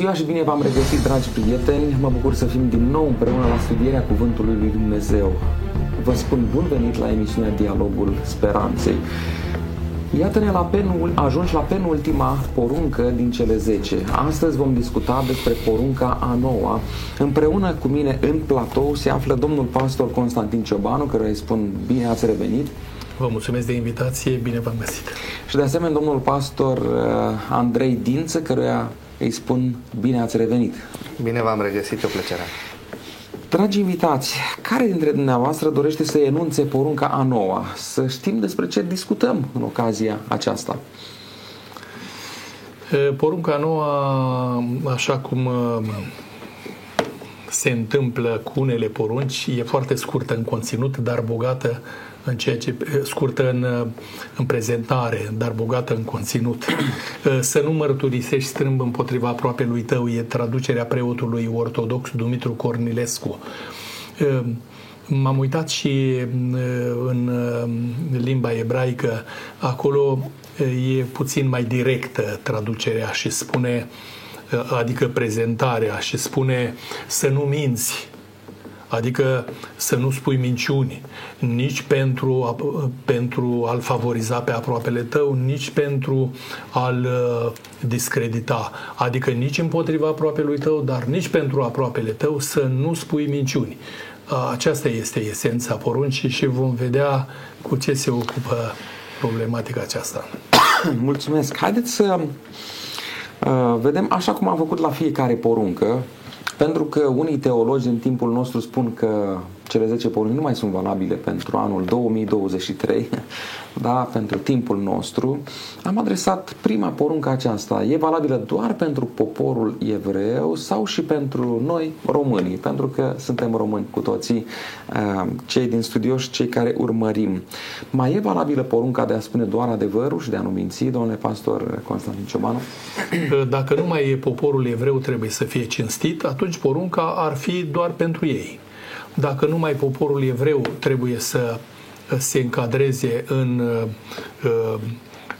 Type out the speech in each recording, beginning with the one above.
ziua și bine v-am regăsit, dragi prieteni! Mă bucur să fim din nou împreună la studierea Cuvântului Lui Dumnezeu. Vă spun bun venit la emisiunea Dialogul Speranței. Iată-ne la penul, ajungi la penultima poruncă din cele 10. Astăzi vom discuta despre porunca a noua. Împreună cu mine în platou se află domnul pastor Constantin Ciobanu, care îi spun bine ați revenit. Vă mulțumesc de invitație, bine v-am găsit. Și de asemenea domnul pastor uh, Andrei Dință, căruia îi spun bine ați revenit. Bine v-am regăsit, o plăcere. Dragi invitați, care dintre dumneavoastră dorește să enunțe porunca a noua? Să știm despre ce discutăm în ocazia aceasta. Porunca noua, așa cum se întâmplă cu unele porunci, e foarte scurtă în conținut, dar bogată în ceea ce scurtă în, în prezentare, dar bogată în conținut. Să nu mărturisești strâmb împotriva aproape lui tău e traducerea preotului ortodox Dumitru Cornilescu. M-am uitat și în limba ebraică, acolo e puțin mai directă traducerea și spune, adică prezentarea și spune să nu minți, Adică să nu spui minciuni, nici pentru, pentru a-l favoriza pe aproapele tău, nici pentru a-l uh, discredita. Adică nici împotriva aproapelui tău, dar nici pentru aproapele tău să nu spui minciuni. Aceasta este esența poruncii și vom vedea cu ce se ocupă problematica aceasta. Mulțumesc. Haideți să uh, vedem așa cum am făcut la fiecare poruncă, pentru că unii teologi în timpul nostru spun că cele 10 porunci nu mai sunt valabile pentru anul 2023, da, pentru timpul nostru, am adresat prima poruncă aceasta. E valabilă doar pentru poporul evreu sau și pentru noi românii, pentru că suntem români cu toții, uh, cei din studio și cei care urmărim. Mai e valabilă porunca de a spune doar adevărul și de a nu minți, domnule pastor Constantin Ciobanu? Dacă nu mai e poporul evreu trebuie să fie cinstit, atunci porunca ar fi doar pentru ei dacă numai poporul evreu trebuie să se încadreze în uh,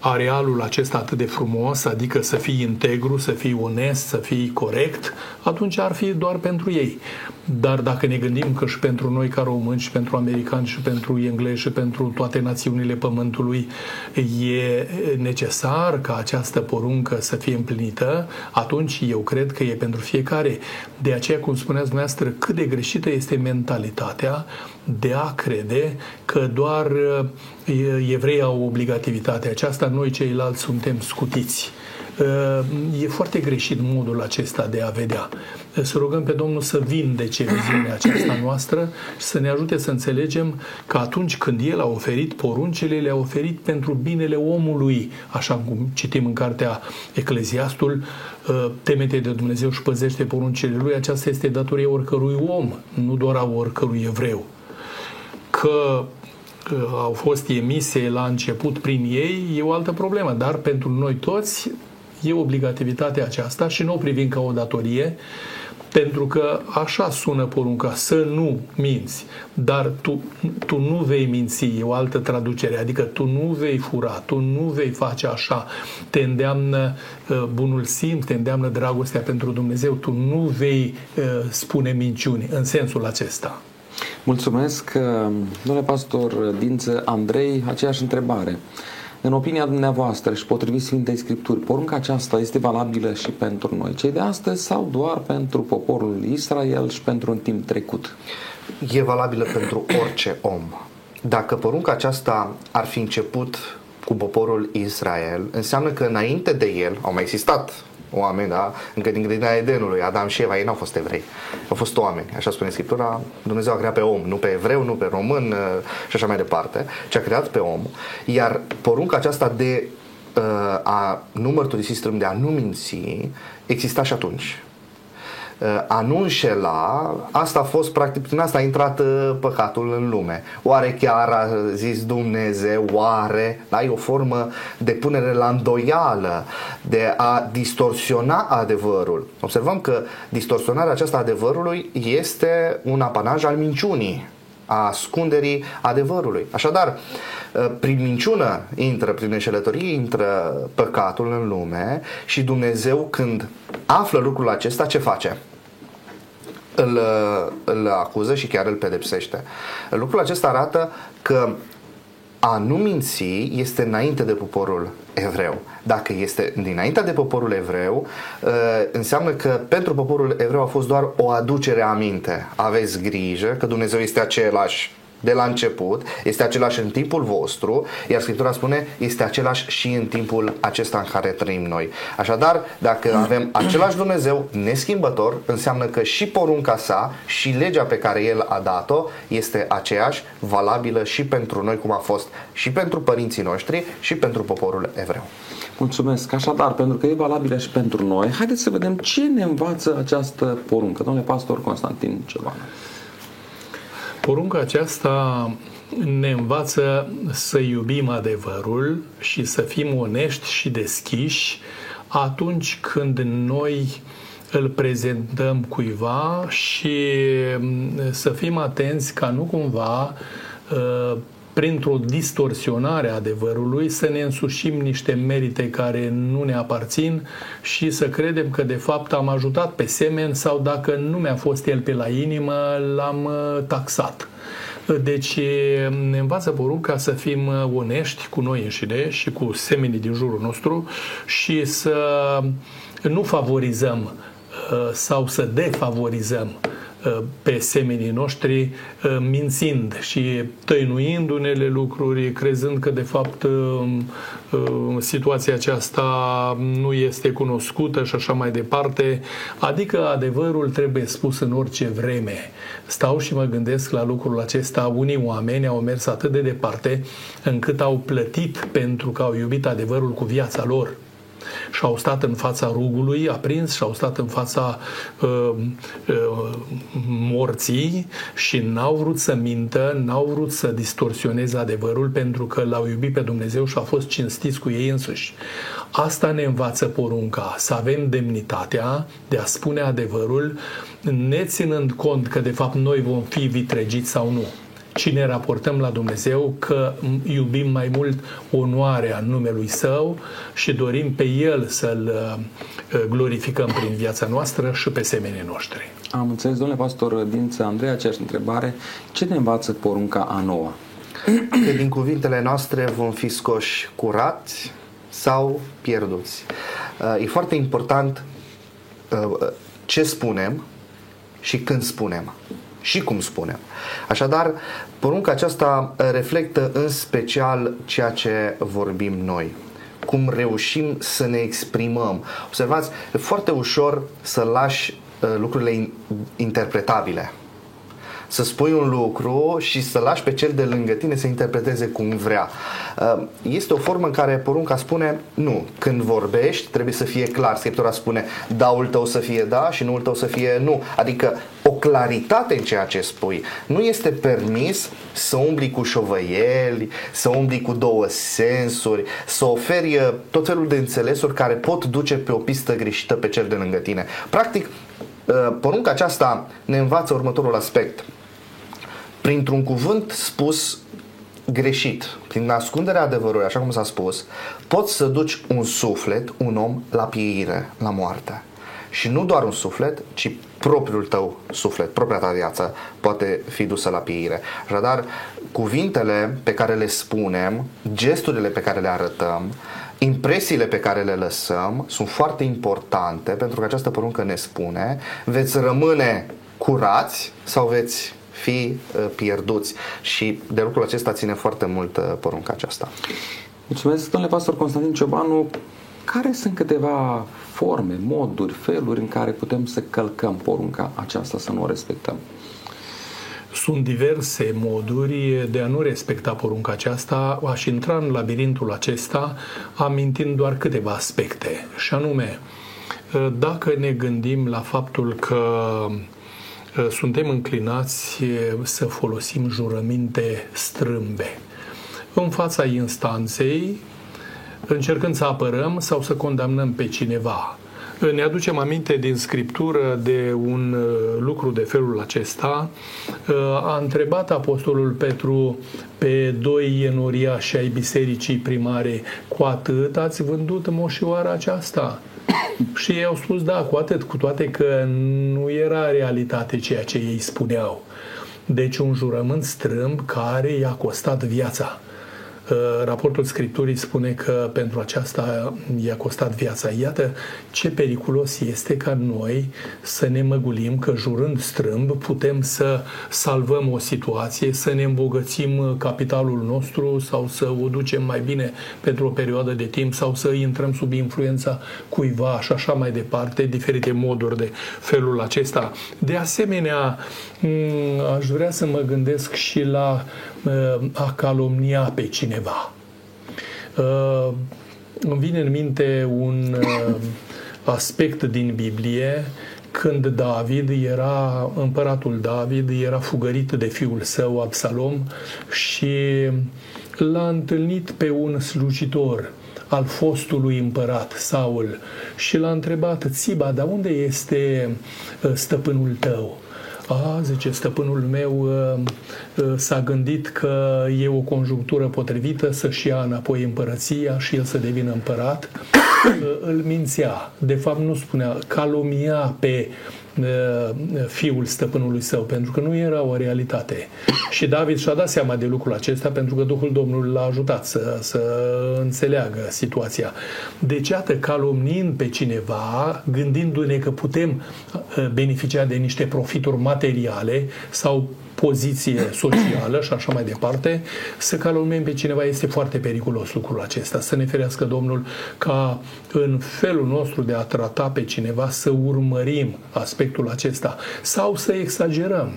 arealul acesta atât de frumos, adică să fii integru, să fii onest, să fii corect, atunci ar fi doar pentru ei. Dar dacă ne gândim că și pentru noi ca români, și pentru americani, și pentru englezi, și pentru toate națiunile pământului e necesar ca această poruncă să fie împlinită, atunci eu cred că e pentru fiecare. De aceea, cum spuneați dumneavoastră, cât de greșită este mentalitatea de a crede că doar evrei au obligativitatea aceasta, noi ceilalți suntem scutiți. E foarte greșit modul acesta de a vedea. Să rugăm pe Domnul să vindece viziunea aceasta noastră și să ne ajute să înțelegem că atunci când El a oferit poruncile, le-a oferit pentru binele omului, așa cum citim în cartea Ecleziastul, temește de Dumnezeu și păzește poruncile Lui, aceasta este datoria oricărui om, nu doar a oricărui evreu. Că au fost emise la început prin ei, e o altă problemă, dar pentru noi toți e obligativitatea aceasta și nu o privim ca o datorie, pentru că așa sună porunca, să nu minți, dar tu, tu nu vei minți, e o altă traducere, adică tu nu vei fura, tu nu vei face așa, te îndeamnă uh, bunul simț, te îndeamnă dragostea pentru Dumnezeu, tu nu vei uh, spune minciuni în sensul acesta. Mulțumesc, uh, domnule pastor Dință Andrei, aceeași întrebare. În opinia dumneavoastră și potrivit Sfintei Scripturi, porunca aceasta este valabilă și pentru noi, cei de astăzi, sau doar pentru poporul Israel și pentru un timp trecut? E valabilă pentru orice om. Dacă porunca aceasta ar fi început cu poporul Israel, înseamnă că înainte de el au mai existat oameni, da? Încă din grădina Edenului, Adam și Eva, ei n-au fost evrei. Au fost oameni. Așa spune Scriptura, Dumnezeu a creat pe om, nu pe evreu, nu pe român uh, și așa mai departe, ci a creat pe om. Iar porunca aceasta de uh, a nu mărturisi strâm, de a nu minți, exista și atunci. Uh, a nu înșela, asta a fost practic, prin asta a intrat uh, păcatul în lume. Oare chiar a zis Dumnezeu, oare? Da, e o formă de punere la îndoială, de a distorsiona adevărul. Observăm că distorsionarea aceasta adevărului este un apanaj al minciunii. a ascunderii adevărului. Așadar, prin minciună intră, prin înșelătorie intră păcatul în lume și Dumnezeu când află lucrul acesta, ce face? Îl, îl acuză și chiar îl pedepsește. Lucrul acesta arată că a nu minți este înainte de poporul evreu. Dacă este dinainte de poporul evreu, ă, înseamnă că pentru poporul evreu a fost doar o aducere aminte. Aveți grijă că Dumnezeu este același de la început, este același în timpul vostru, iar Scriptura spune este același și în timpul acesta în care trăim noi. Așadar, dacă avem același Dumnezeu neschimbător, înseamnă că și porunca sa și legea pe care El a dat-o este aceeași, valabilă și pentru noi cum a fost și pentru părinții noștri și pentru poporul evreu. Mulțumesc. Așadar, pentru că e valabilă și pentru noi, haideți să vedem ce ne învață această poruncă. Domnule pastor Constantin Cebanu. Porunca aceasta ne învață să iubim adevărul și să fim onești și deschiși atunci când noi îl prezentăm cuiva și mm, să fim atenți ca nu cumva uh, printr-o distorsionare a adevărului, să ne însușim niște merite care nu ne aparțin și să credem că de fapt am ajutat pe semen sau dacă nu mi-a fost el pe la inimă, l-am uh, taxat. Deci ne învață porunca să fim uh, onești cu noi înșine și cu semenii din jurul nostru și să nu favorizăm uh, sau să defavorizăm Uh, pe semenii noștri uh, mințind și tăinuind unele lucruri, crezând că de fapt uh, situația aceasta nu este cunoscută și așa mai departe. Adică adevărul trebuie spus în orice vreme. Stau și mă gândesc la lucrul acesta. Unii oameni au mers atât de departe încât au plătit pentru că au iubit adevărul cu viața lor și au stat în fața rugului aprins și au stat în fața uh, uh, morții și n-au vrut să mintă, n-au vrut să distorsioneze adevărul pentru că l-au iubit pe Dumnezeu și au fost cinstiți cu ei însuși. Asta ne învață porunca, să avem demnitatea de a spune adevărul, neținând cont că de fapt noi vom fi vitregiți sau nu ci ne raportăm la Dumnezeu că iubim mai mult onoarea numelui Său și dorim pe El să-L uh, glorificăm prin viața noastră și pe semenii noștri. Am înțeles, domnule pastor Dință Andrei, aceeași întrebare. Ce ne învață porunca a noua? Că din cuvintele noastre vom fi scoși curați sau pierduți. Uh, e foarte important uh, ce spunem și când spunem și cum spunem. Așadar, porunca aceasta reflectă în special ceea ce vorbim noi cum reușim să ne exprimăm. Observați, e foarte ușor să lași uh, lucrurile interpretabile să spui un lucru și să lași pe cel de lângă tine să interpreteze cum vrea. Uh, este o formă în care porunca spune nu, când vorbești trebuie să fie clar. Scriptura spune daul tău să fie da și nuul tău să fie nu. Adică o claritate în ceea ce spui. Nu este permis să umbli cu șovăieli, să umbli cu două sensuri, să oferi uh, tot felul de înțelesuri care pot duce pe o pistă greșită pe cel de lângă tine. Practic, uh, porunca aceasta ne învață următorul aspect printr-un cuvânt spus greșit, prin ascunderea adevărului, așa cum s-a spus, poți să duci un suflet, un om, la pieire, la moarte. Și nu doar un suflet, ci propriul tău suflet, propria ta viață poate fi dusă la pieire. Așadar, cuvintele pe care le spunem, gesturile pe care le arătăm, impresiile pe care le lăsăm sunt foarte importante pentru că această poruncă ne spune veți rămâne curați sau veți fi uh, pierduți și de lucrul acesta ține foarte mult uh, porunca aceasta. Mulțumesc, domnule pastor Constantin Ciobanu. Care sunt câteva forme, moduri, feluri în care putem să călcăm porunca aceasta, să nu o respectăm? Sunt diverse moduri de a nu respecta porunca aceasta. Aș intra în labirintul acesta amintind doar câteva aspecte. Și anume, dacă ne gândim la faptul că suntem înclinați să folosim jurăminte strâmbe. În fața instanței, încercând să apărăm sau să condamnăm pe cineva. Ne aducem aminte din scriptură de un uh, lucru de felul acesta. Uh, a întrebat Apostolul Petru pe doi enoriași ai bisericii primare, cu atât ați vândut moșioara aceasta? Și ei au spus da, cu atât, cu toate că nu era realitate ceea ce ei spuneau. Deci un jurământ strâmb care i-a costat viața. Raportul Scripturii spune că pentru aceasta i-a costat viața. Iată ce periculos este ca noi să ne măgulim că jurând strâmb putem să salvăm o situație, să ne îmbogățim capitalul nostru sau să o ducem mai bine pentru o perioadă de timp sau să intrăm sub influența cuiva și așa mai departe, diferite moduri de felul acesta. De asemenea, aș vrea să mă gândesc și la a calomnia pe cineva. Uh, îmi vine în minte un uh, aspect din Biblie când David era, împăratul David, era fugărit de fiul său Absalom și l-a întâlnit pe un slujitor al fostului împărat Saul și l-a întrebat, Țiba, dar unde este uh, stăpânul tău? A, zice, stăpânul meu uh, uh, s-a gândit că e o conjunctură potrivită să-și ia înapoi împărăția și el să devină împărat. Uh, îl mințea. De fapt, nu spunea, calomia pe fiul stăpânului său, pentru că nu era o realitate. Și David și-a dat seama de lucrul acesta pentru că Duhul Domnului l-a ajutat să, să înțeleagă situația. Deci, iată, calomnind pe cineva, gândindu-ne că putem beneficia de niște profituri materiale sau poziție socială și așa mai departe, să calomiem pe cineva este foarte periculos lucrul acesta. Să ne ferească Domnul ca în felul nostru de a trata pe cineva să urmărim aspectul acesta sau să exagerăm.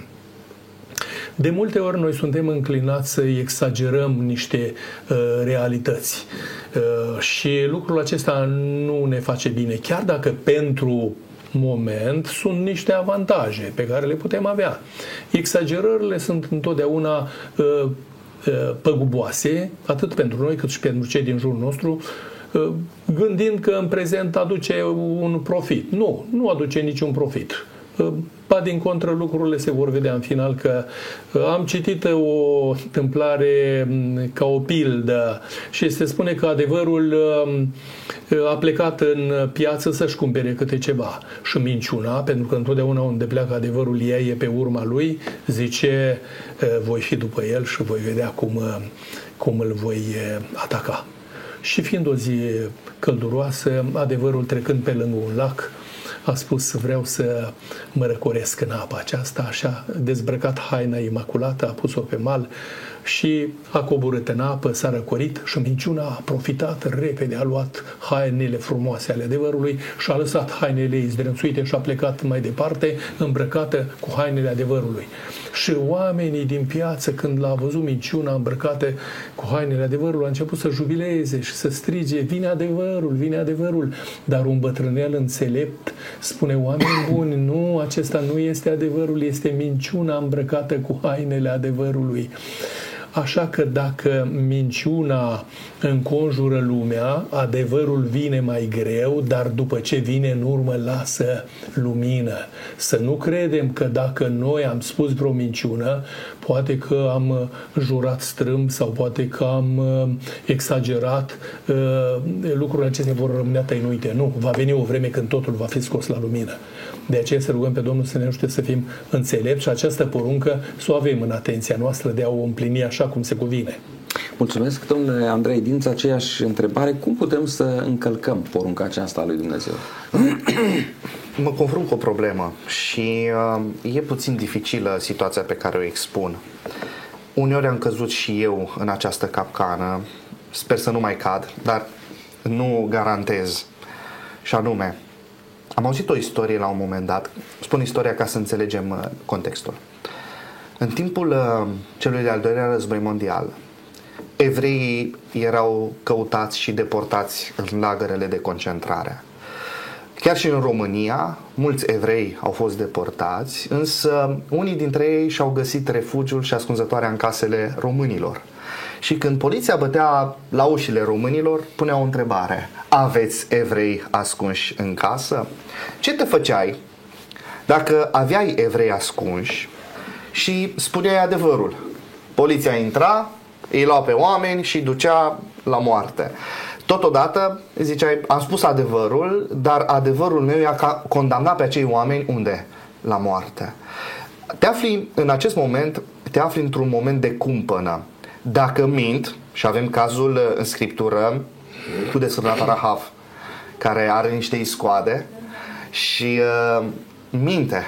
De multe ori noi suntem înclinați să exagerăm niște uh, realități uh, și lucrul acesta nu ne face bine. Chiar dacă pentru moment sunt niște avantaje pe care le putem avea. Exagerările sunt întotdeauna uh, uh, păguboase, atât pentru noi cât și pentru cei din jurul nostru, uh, gândind că în prezent aduce un profit. Nu, nu aduce niciun profit. Ba din contră, lucrurile se vor vedea în final că am citit o întâmplare ca o pildă și se spune că adevărul a plecat în piață să-și cumpere câte ceva. Și minciuna, pentru că întotdeauna unde pleacă adevărul ea e pe urma lui, zice voi fi după el și voi vedea cum, cum îl voi ataca. Și fiind o zi călduroasă, adevărul trecând pe lângă un lac, a spus vreau să mă răcoresc în apa aceasta, așa, dezbrăcat haina imaculată, a pus-o pe mal și a coborât în apă, s-a răcorit și minciuna a profitat repede, a luat hainele frumoase ale adevărului și a lăsat hainele izdrânțuite și a plecat mai departe îmbrăcată cu hainele adevărului. Și oamenii din piață, când l-a văzut minciuna îmbrăcată cu hainele adevărului, a început să jubileze și să strige, vine adevărul, vine adevărul. Dar un bătrânel înțelept spune, oameni buni, nu, acesta nu este adevărul, este minciuna îmbrăcată cu hainele adevărului. Așa că dacă minciuna înconjură lumea, adevărul vine mai greu, dar după ce vine în urmă lasă lumină. Să nu credem că dacă noi am spus vreo minciună, poate că am jurat strâmb sau poate că am uh, exagerat, uh, lucrurile acestea vor rămâne tăinuite. Nu, va veni o vreme când totul va fi scos la lumină. De aceea să rugăm pe Domnul să ne ajute să fim înțelepți și această poruncă să o avem în atenția noastră de a o împlini așa cum se cuvine. Mulțumesc, domnule Andrei, din aceeași întrebare, cum putem să încălcăm porunca aceasta a lui Dumnezeu? Mă confrunt cu o problemă și uh, e puțin dificilă situația pe care o expun. Uneori am căzut și eu în această capcană, sper să nu mai cad, dar nu garantez. Și anume, am auzit o istorie la un moment dat, spun istoria ca să înțelegem uh, contextul. În timpul uh, celui de-al doilea război mondial, evreii erau căutați și deportați în lagărele de concentrare. Chiar și în România, mulți evrei au fost deportați, însă unii dintre ei și-au găsit refugiul și ascunzătoarea în casele românilor. Și când poliția bătea la ușile românilor, punea o întrebare. Aveți evrei ascunși în casă? Ce te făceai dacă aveai evrei ascunși și spuneai adevărul? Poliția intra, îi lua pe oameni și ducea la moarte. Totodată, ziceai, am spus adevărul, dar adevărul meu i-a condamnat pe acei oameni unde? La moarte. Te afli în acest moment, te afli într-un moment de cumpănă. Dacă mint, și avem cazul uh, în scriptură cu desfărnata Rahav, care are niște iscoade și uh, minte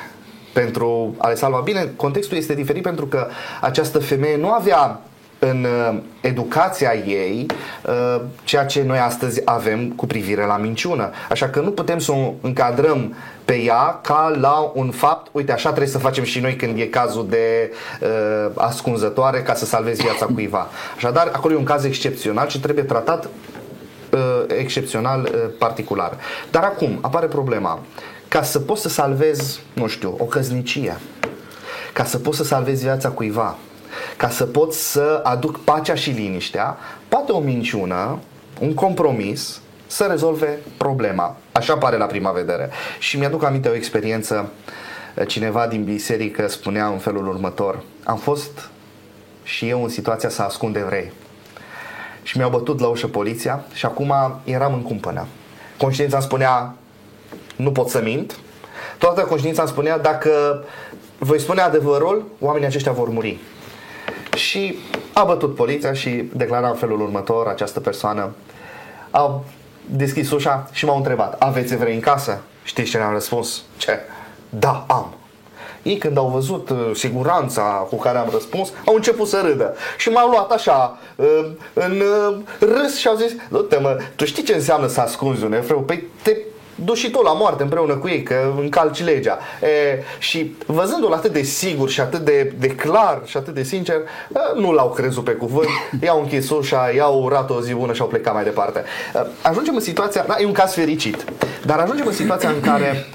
pentru a le salva. Bine, contextul este diferit pentru că această femeie nu avea în uh, educația ei uh, ceea ce noi astăzi avem cu privire la minciună. Așa că nu putem să o încadrăm pe ea ca la un fapt, uite așa trebuie să facem și noi când e cazul de uh, ascunzătoare ca să salvezi viața cuiva. Așadar, acolo e un caz excepțional și trebuie tratat uh, excepțional uh, particular. Dar acum apare problema. Ca să poți să salvezi, nu știu, o căznicie, ca să poți să salvezi viața cuiva, ca să pot să aduc pacea și liniștea, poate o minciună, un compromis, să rezolve problema. Așa pare la prima vedere. Și mi-aduc aminte o experiență, cineva din biserică spunea în felul următor, am fost și eu în situația să ascund evrei. Și mi-au bătut la ușă poliția și acum eram în cumpănă. Conștiința îmi spunea, nu pot să mint. Toată conștiința îmi spunea, dacă voi spune adevărul, oamenii aceștia vor muri. Și a bătut poliția și declara în felul următor această persoană. Au deschis ușa și m-au întrebat, aveți evrei în casă? Știți ce ne-am răspuns? Ce? Da, am. Ei când au văzut uh, siguranța cu care am răspuns, au început să râdă. Și m-au luat așa, uh, în uh, râs și au zis, du-te mă, tu știi ce înseamnă să ascunzi un evreu? Păi te duci și tu la moarte împreună cu ei, că încalci legea. E, și văzându-l atât de sigur și atât de, de clar și atât de sincer, nu l-au crezut pe cuvânt, i-au închis ușa, i-au urat o zi bună și au plecat mai departe. Ajungem în situația, da, e un caz fericit, dar ajungem în situația în care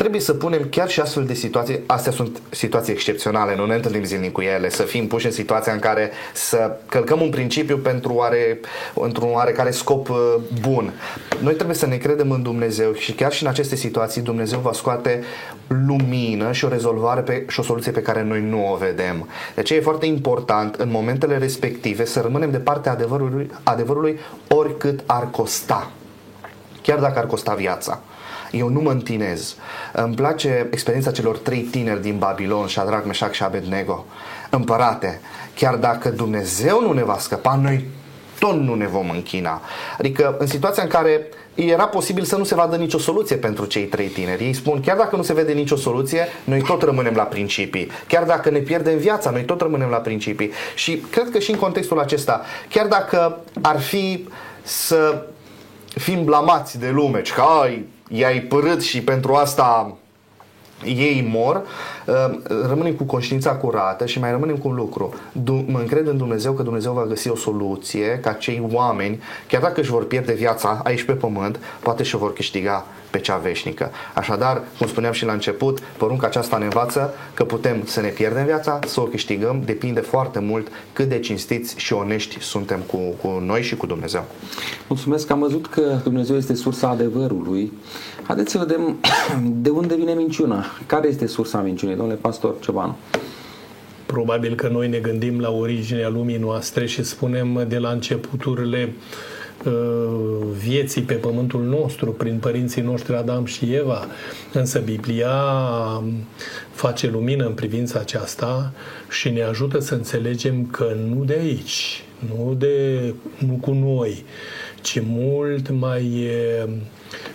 trebuie să punem chiar și astfel de situații, astea sunt situații excepționale, nu ne întâlnim zilnic cu ele, să fim puși în situația în care să călcăm un principiu pentru oare, într-un oarecare scop uh, bun. Noi trebuie să ne credem în Dumnezeu și chiar și în aceste situații Dumnezeu va scoate lumină și o rezolvare pe, și o soluție pe care noi nu o vedem. De aceea e foarte important în momentele respective să rămânem de partea adevărului, adevărului oricât ar costa. Chiar dacă ar costa viața. Eu nu mă întinez. Îmi place experiența celor trei tineri din Babilon, Shadrach, Meshach și Abednego. Împărate, chiar dacă Dumnezeu nu ne va scăpa, noi tot nu ne vom închina. Adică în situația în care era posibil să nu se vadă nicio soluție pentru cei trei tineri. Ei spun, chiar dacă nu se vede nicio soluție, noi tot rămânem la principii. Chiar dacă ne pierdem viața, noi tot rămânem la principii. Și cred că și în contextul acesta, chiar dacă ar fi să fim blamați de lume, că ai i-ai părât și pentru asta ei mor, uh, rămânem cu conștiința curată și mai rămânem cu un lucru. Mă încred în Dumnezeu că Dumnezeu va găsi o soluție ca cei oameni, chiar dacă își vor pierde viața aici pe pământ, poate și vor câștiga pe cea veșnică. Așadar, cum spuneam și la început, porunca aceasta ne învață că putem să ne pierdem viața, să o câștigăm, depinde foarte mult cât de cinstiți și onești suntem cu, cu noi și cu Dumnezeu. Mulțumesc că am văzut că Dumnezeu este sursa adevărului. Haideți să vedem de unde vine minciuna. Care este sursa minciunii, domnule pastor Ciobanu? Probabil că noi ne gândim la originea lumii noastre și spunem de la începuturile Uh, vieții pe pământul nostru prin părinții noștri Adam și Eva, însă Biblia um, face lumină în privința aceasta și ne ajută să înțelegem că nu de aici, nu, de, nu cu noi, ci mult mai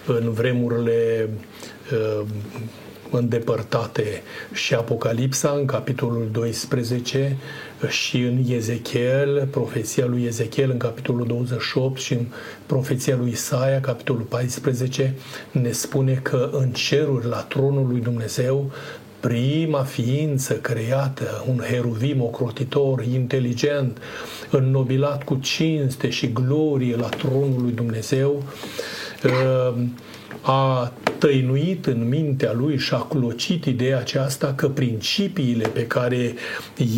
în vremurile uh, îndepărtate și Apocalipsa în capitolul 12 și în Ezechiel, profeția lui Ezechiel în capitolul 28 și în profeția lui Isaia, capitolul 14, ne spune că în ceruri, la tronul lui Dumnezeu, prima ființă creată, un heruvim ocrotitor, inteligent, înnobilat cu cinste și glorie la tronul lui Dumnezeu, uh, a tăinuit în mintea lui și a clocit ideea aceasta că principiile pe care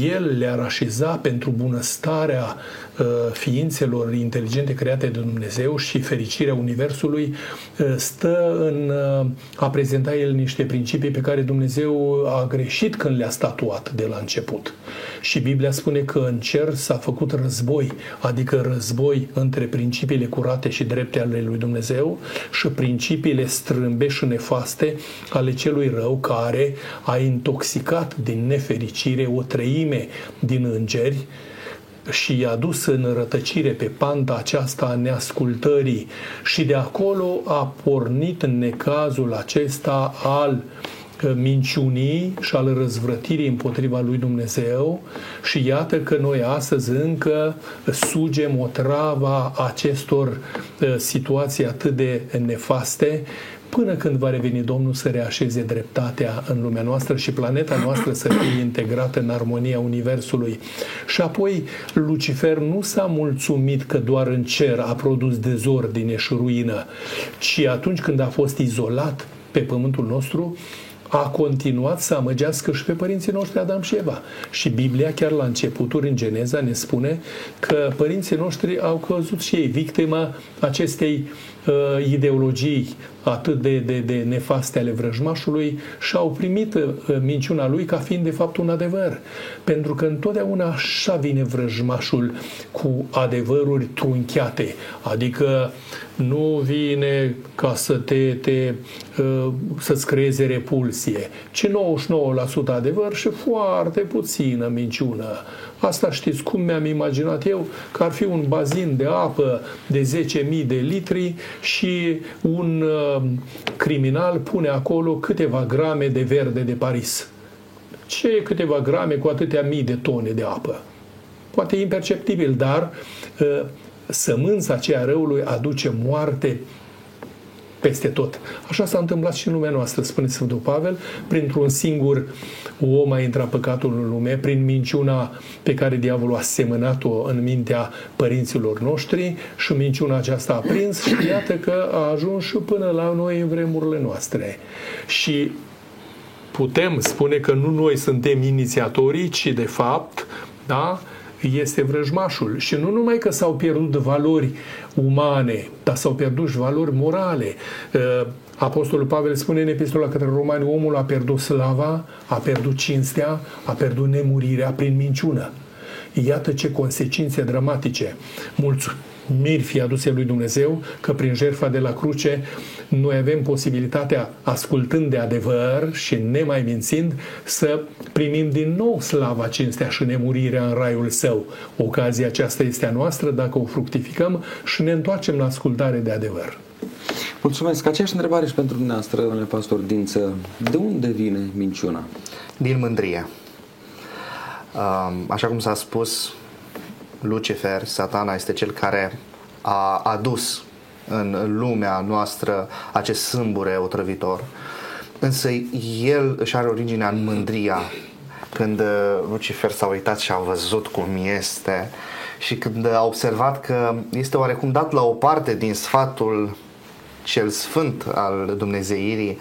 el le-ar așeza pentru bunăstarea uh, ființelor inteligente create de Dumnezeu și fericirea Universului uh, stă în uh, a prezenta el niște principii pe care Dumnezeu a greșit când le-a statuat de la început. Și Biblia spune că în cer s-a făcut război, adică război între principiile curate și drepte ale lui Dumnezeu și principiile strâmbe și nefaste ale celui rău care a intoxicat din nefericire o treime din îngeri și i-a dus în rătăcire pe panta aceasta a neascultării. Și de acolo a pornit în necazul acesta al uh, minciunii și al răzvrătirii împotriva lui Dumnezeu. Și iată că noi astăzi încă sugem o trava acestor uh, situații atât de nefaste până când va reveni Domnul să reașeze dreptatea în lumea noastră și planeta noastră să fie integrată în armonia Universului. Și apoi Lucifer nu s-a mulțumit că doar în cer a produs dezordine și ruină, ci atunci când a fost izolat pe pământul nostru, a continuat să amăgească și pe părinții noștri Adam și Eva. Și Biblia, chiar la începuturi, în Geneza, ne spune că părinții noștri au căzut și ei victima acestei uh, ideologii atât de, de, de nefaste ale vrăjmașului și au primit uh, minciuna lui ca fiind de fapt un adevăr. Pentru că întotdeauna așa vine vrăjmașul cu adevăruri trunchiate. Adică nu vine ca să te, te uh, să-ți creeze repulsie, ci 99% adevăr și foarte puțină minciună. Asta știți cum mi-am imaginat eu, că ar fi un bazin de apă de 10.000 de litri și un uh, criminal pune acolo câteva grame de verde de Paris. Ce câteva grame cu atâtea mii de tone de apă? Poate imperceptibil, dar uh, sămânța aceea răului aduce moarte peste tot. Așa s-a întâmplat și în lumea noastră, spune Sfântul Pavel, printr-un singur om a intrat păcatul în lume, prin minciuna pe care diavolul a semănat-o în mintea părinților noștri și minciuna aceasta a prins și iată că a ajuns și până la noi în vremurile noastre. Și putem spune că nu noi suntem inițiatorii, ci de fapt, da, este vrăjmașul. Și nu numai că s-au pierdut valori umane, dar s-au pierdut și valori morale. Uh, Apostolul Pavel spune în epistola către romani, omul a pierdut slava, a pierdut cinstea, a pierdut nemurirea prin minciună. Iată ce consecințe dramatice. Mulțumiri fie aduse lui Dumnezeu că prin jertfa de la cruce noi avem posibilitatea, ascultând de adevăr și nemai mințind, să primim din nou slava, cinstea și nemurirea în raiul său. Ocazia aceasta este a noastră dacă o fructificăm și ne întoarcem la ascultare de adevăr. Mulțumesc. Aceeași întrebare și pentru dumneavoastră, domnule pastor Dință. De unde vine minciuna? Din mândrie. Așa cum s-a spus, Lucifer, satana, este cel care a adus în lumea noastră acest sâmbure otrăvitor. Însă el își are originea în mândria când uh, Lucifer s-a uitat și a văzut cum este și când a observat că este oarecum dat la o parte din sfatul cel sfânt al Dumnezeirii, um,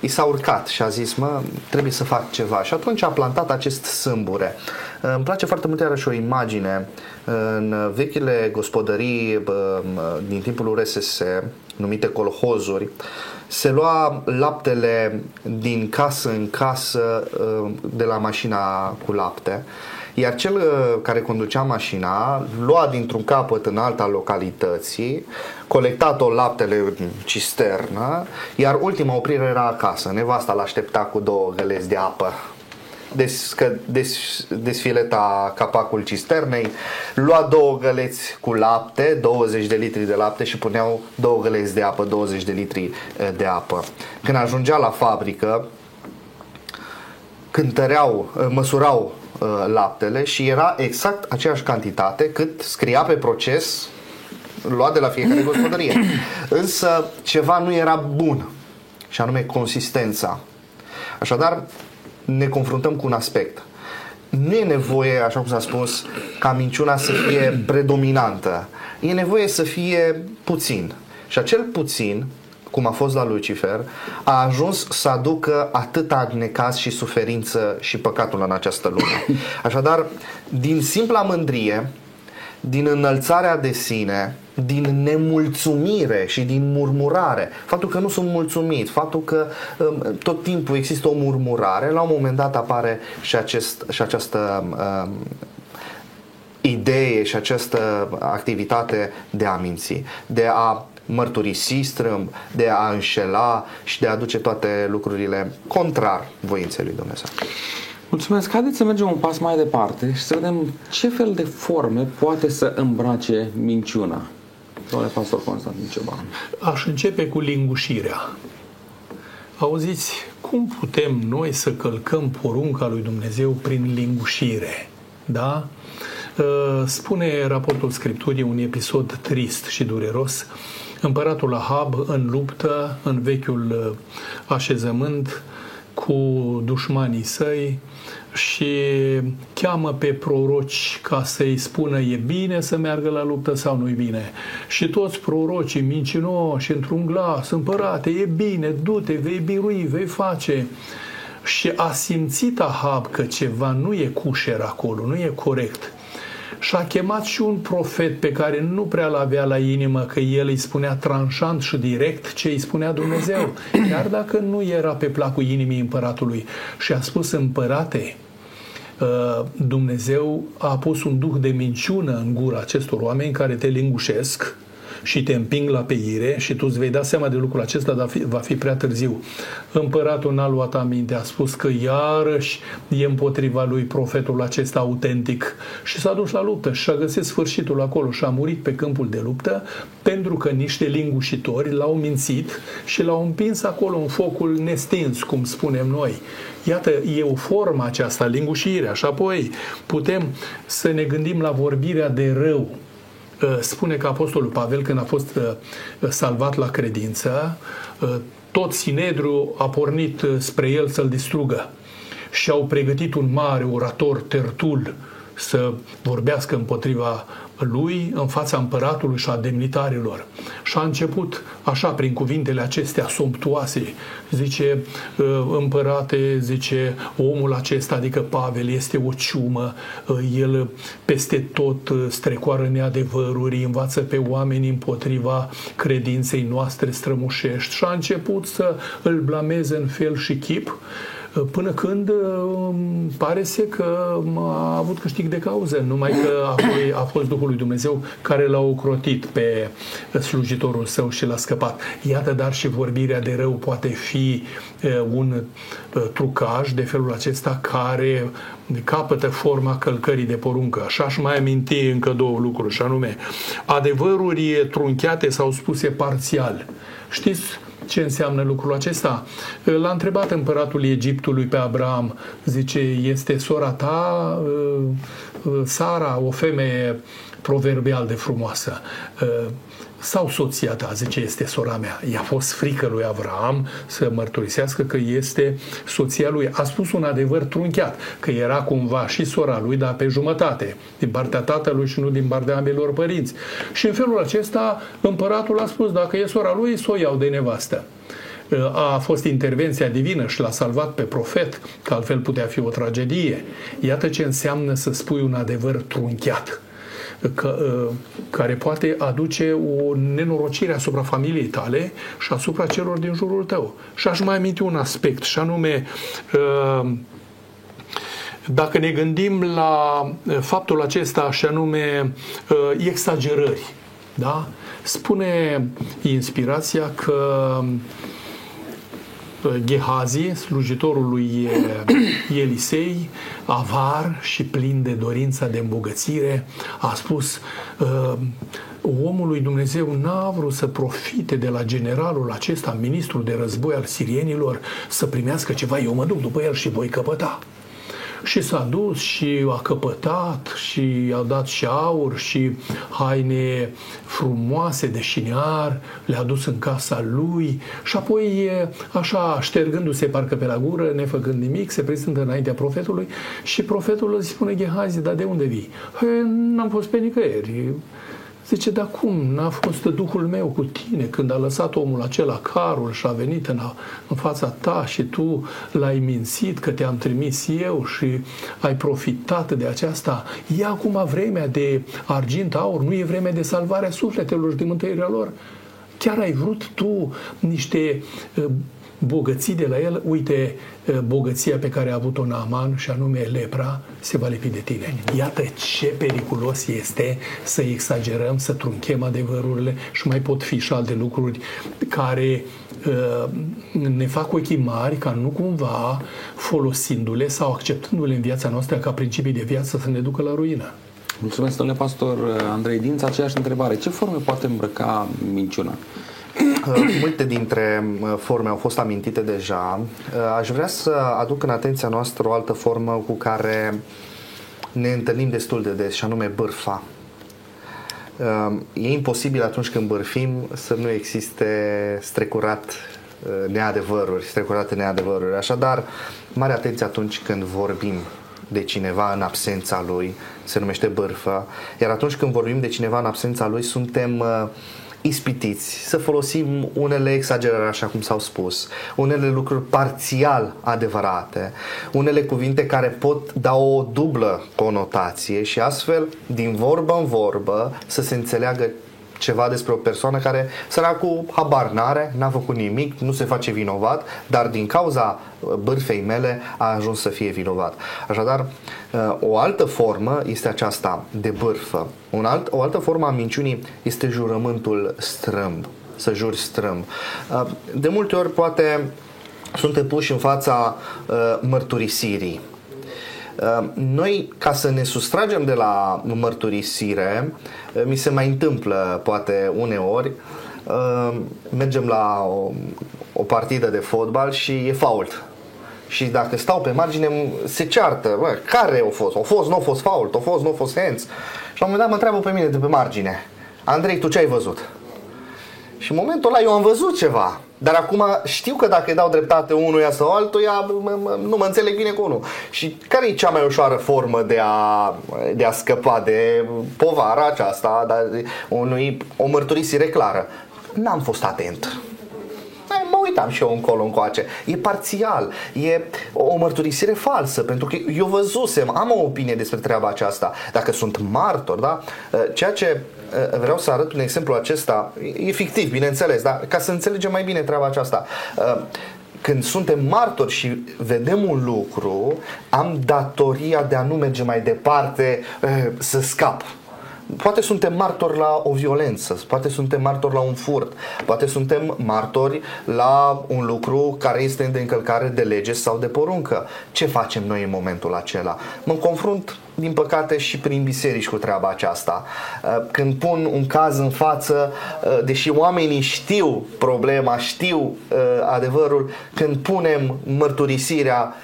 i s-a urcat și a zis, mă, trebuie să fac ceva. Și atunci a plantat acest sâmbure. Uh, îmi place foarte mult iarăși o imagine în vechile gospodării um, din timpul URSS, numite colhozuri, se lua laptele din casă în casă um, de la mașina cu lapte iar cel uh, care conducea mașina lua dintr-un capăt în alta localității, colecta tot laptele în cisternă, iar ultima oprire era acasă. Nevasta l-aștepta cu două gălezi de apă descă, des, desfileta capacul cisternei, lua două găleți cu lapte, 20 de litri de lapte și puneau două găleți de apă, 20 de litri uh, de apă. Când ajungea la fabrică, cântăreau, uh, măsurau uh, laptele și era exact aceeași cantitate cât scria pe proces luat de la fiecare gospodărie. Însă ceva nu era bun și anume consistența. Așadar, ne confruntăm cu un aspect. Nu e nevoie, așa cum s-a spus, ca minciuna să fie predominantă. E nevoie să fie puțin. Și acel puțin cum a fost la Lucifer, a ajuns să aducă atâta necaz și suferință și păcatul în această lume. Așadar, din simpla mândrie, din înălțarea de sine, din nemulțumire și din murmurare, faptul că nu sunt mulțumit, faptul că um, tot timpul există o murmurare, la un moment dat apare și, acest, și această um, idee și această activitate de a minți, de a mărturisi strâmb, de a înșela și de a aduce toate lucrurile contrar voinței lui Dumnezeu. Mulțumesc. Haideți să mergem un pas mai departe și să vedem ce fel de forme poate să îmbrace minciuna. Domnule pastor Constantin Cioban. Aș începe cu lingușirea. Auziți, cum putem noi să călcăm porunca lui Dumnezeu prin lingușire? Da? Uh, spune raportul Scripturii un episod trist și dureros. Împăratul Ahab în luptă, în vechiul uh, așezământ, cu dușmanii săi, și cheamă pe proroci ca să-i spună e bine să meargă la luptă sau nu e bine. Și toți prorocii mincinoși într-un glas, împărate, e bine, du-te, vei birui, vei face. Și a simțit Ahab că ceva nu e cușer acolo, nu e corect. Și a chemat și un profet pe care nu prea l-avea la inimă, că el îi spunea tranșant și direct ce îi spunea Dumnezeu, chiar dacă nu era pe placul inimii împăratului. Și a spus, împărate, Uh, Dumnezeu a pus un duh de minciună în gura acestor oameni care te lingușesc și te împing la peire și tu îți vei da seama de lucrul acesta, dar va fi prea târziu. Împăratul n-a luat aminte, a spus că iarăși e împotriva lui profetul acesta autentic și s-a dus la luptă și a găsit sfârșitul acolo și a murit pe câmpul de luptă pentru că niște lingușitori l-au mințit și l-au împins acolo în focul nestins, cum spunem noi. Iată, e o formă aceasta, lingușirea. Și apoi putem să ne gândim la vorbirea de rău. Uh, spune că Apostolul Pavel, când a fost uh, salvat la credință, uh, tot Sinedru a pornit spre el să-l distrugă. Și au pregătit un mare orator, Tertul, să vorbească împotriva lui în fața împăratului și a demnitarilor. Și a început așa prin cuvintele acestea somptuoase. Zice, ă, împărate, zice, omul acesta, adică Pavel, este o ciumă, ă, el peste tot ă, strecoară neadevăruri, învață pe oameni împotriva credinței noastre strămușești și a început să îl blameze în fel și chip până când um, pare să că a avut câștig de cauză, numai că apoi a fost Duhul lui Dumnezeu care l-a ocrotit pe slujitorul său și l-a scăpat. Iată, dar și vorbirea de rău poate fi uh, un uh, trucaj de felul acesta care capătă forma călcării de poruncă. Așa aș mai aminti încă două lucruri, și anume adevăruri trunchiate sau spuse parțial. Știți, ce înseamnă lucrul acesta? L-a întrebat împăratul Egiptului pe Abraham, zice, este sora ta, uh, uh, Sara, o femeie proverbial de frumoasă uh, sau soția ta, zice, este sora mea. I-a fost frică lui Avram să mărturisească că este soția lui. A spus un adevăr trunchiat, că era cumva și sora lui, dar pe jumătate, din partea tatălui și nu din partea ambelor părinți. Și în felul acesta împăratul a spus, dacă e sora lui, să o iau de nevastă a fost intervenția divină și l-a salvat pe profet, că altfel putea fi o tragedie. Iată ce înseamnă să spui un adevăr trunchiat că, ă, care poate aduce o nenorocire asupra familiei tale și asupra celor din jurul tău. Și aș mai aminti un aspect, și anume ă, dacă ne gândim la faptul acesta, și anume ă, exagerări, da? spune inspirația că Gehazi, slujitorul lui Elisei, avar și plin de dorința de îmbogățire, a spus omul lui Dumnezeu n-a vrut să profite de la generalul acesta, ministrul de război al sirienilor, să primească ceva, eu mă duc după el și voi căpăta. Și s-a dus și a căpătat și a dat și aur și haine frumoase de șiniar, le-a dus în casa lui și apoi, așa, ștergându-se parcă pe la gură, nefăcând nimic, se prezintă înaintea profetului și profetul îi spune Gehazi, dar de unde vii? N-am fost pe nicăieri Zice, dar cum? N-a fost Duhul meu cu tine când a lăsat omul acela carul și a venit în, a, în fața ta și tu l-ai mințit că te-am trimis eu și ai profitat de aceasta. E acum vremea de argint, aur, nu e vremea de salvarea sufletelor și de mântuirea lor. Chiar ai vrut tu niște uh, bogății de la el, uite bogăția pe care a avut-o Naaman și anume lepra, se va lipi de tine. Iată ce periculos este să exagerăm, să trunchem adevărurile și mai pot fi și alte lucruri care uh, ne fac ochii mari ca nu cumva folosindu-le sau acceptându-le în viața noastră ca principii de viață să ne ducă la ruină. Mulțumesc, domnule pastor Andrei Dinț. Aceeași întrebare. Ce forme poate îmbrăca minciuna? Multe dintre uh, forme au fost amintite deja. Uh, aș vrea să aduc în atenția noastră o altă formă cu care ne întâlnim destul de des, și anume bârfa. Uh, e imposibil atunci când bârfim să nu existe strecurat neadevăruri, strecurate neadevăruri. Așadar, mare atenție atunci când vorbim de cineva în absența lui, se numește bârfă, iar atunci când vorbim de cineva în absența lui, suntem uh, ispitiți să folosim unele exagerări, așa cum s-au spus, unele lucruri parțial adevărate, unele cuvinte care pot da o dublă conotație și astfel, din vorbă în vorbă, să se înțeleagă ceva despre o persoană care săracul habar n-are, n-a făcut nimic, nu se face vinovat, dar din cauza uh, bârfei mele a ajuns să fie vinovat. Așadar, uh, o altă formă este aceasta de bârfă. Un alt, o altă formă a minciunii este jurământul strâmb, să juri strâmb. Uh, de multe ori poate suntem puși în fața mărturisirii Ehm, noi, ca să ne sustragem de la mărturisire, ehm, mi se mai întâmplă, poate uneori, ehm, mergem la o, o partidă de fotbal și e fault. Și dacă stau pe margine, se ceartă. Bă, care a fost? A fost, nu a fost fault? A fost, nu a fost hands? Și la un moment dat mă întreabă pe mine de pe margine. Andrei, tu ce ai văzut? Și în momentul ăla eu am văzut ceva. Dar acum știu că dacă îi dau dreptate unuia sau altuia, nu mă înțeleg bine cu unul. Și care e cea mai ușoară formă de a, de a scăpa de povara aceasta, de unui, o mărturisire clară? N-am fost atent mă uitam și eu încolo încoace. E parțial, e o mărturisire falsă, pentru că eu văzusem, am o opinie despre treaba aceasta. Dacă sunt martor, da? Ceea ce Eh, vreau să arăt un exemplu acesta, e fictiv, bineînțeles, dar ca să înțelegem mai bine treaba aceasta eh, când suntem martori și vedem un lucru, am datoria de a nu merge mai departe eh, să scap. Poate suntem martori la o violență, poate suntem martori la un furt, poate suntem martori la un lucru care este de încălcare de lege sau de poruncă. Ce facem noi în momentul acela? Mă confrunt din păcate și prin biserici cu treaba aceasta. Uh, când pun un caz în față, uh, deși oamenii știu problema, știu uh, adevărul, când punem mărturisirea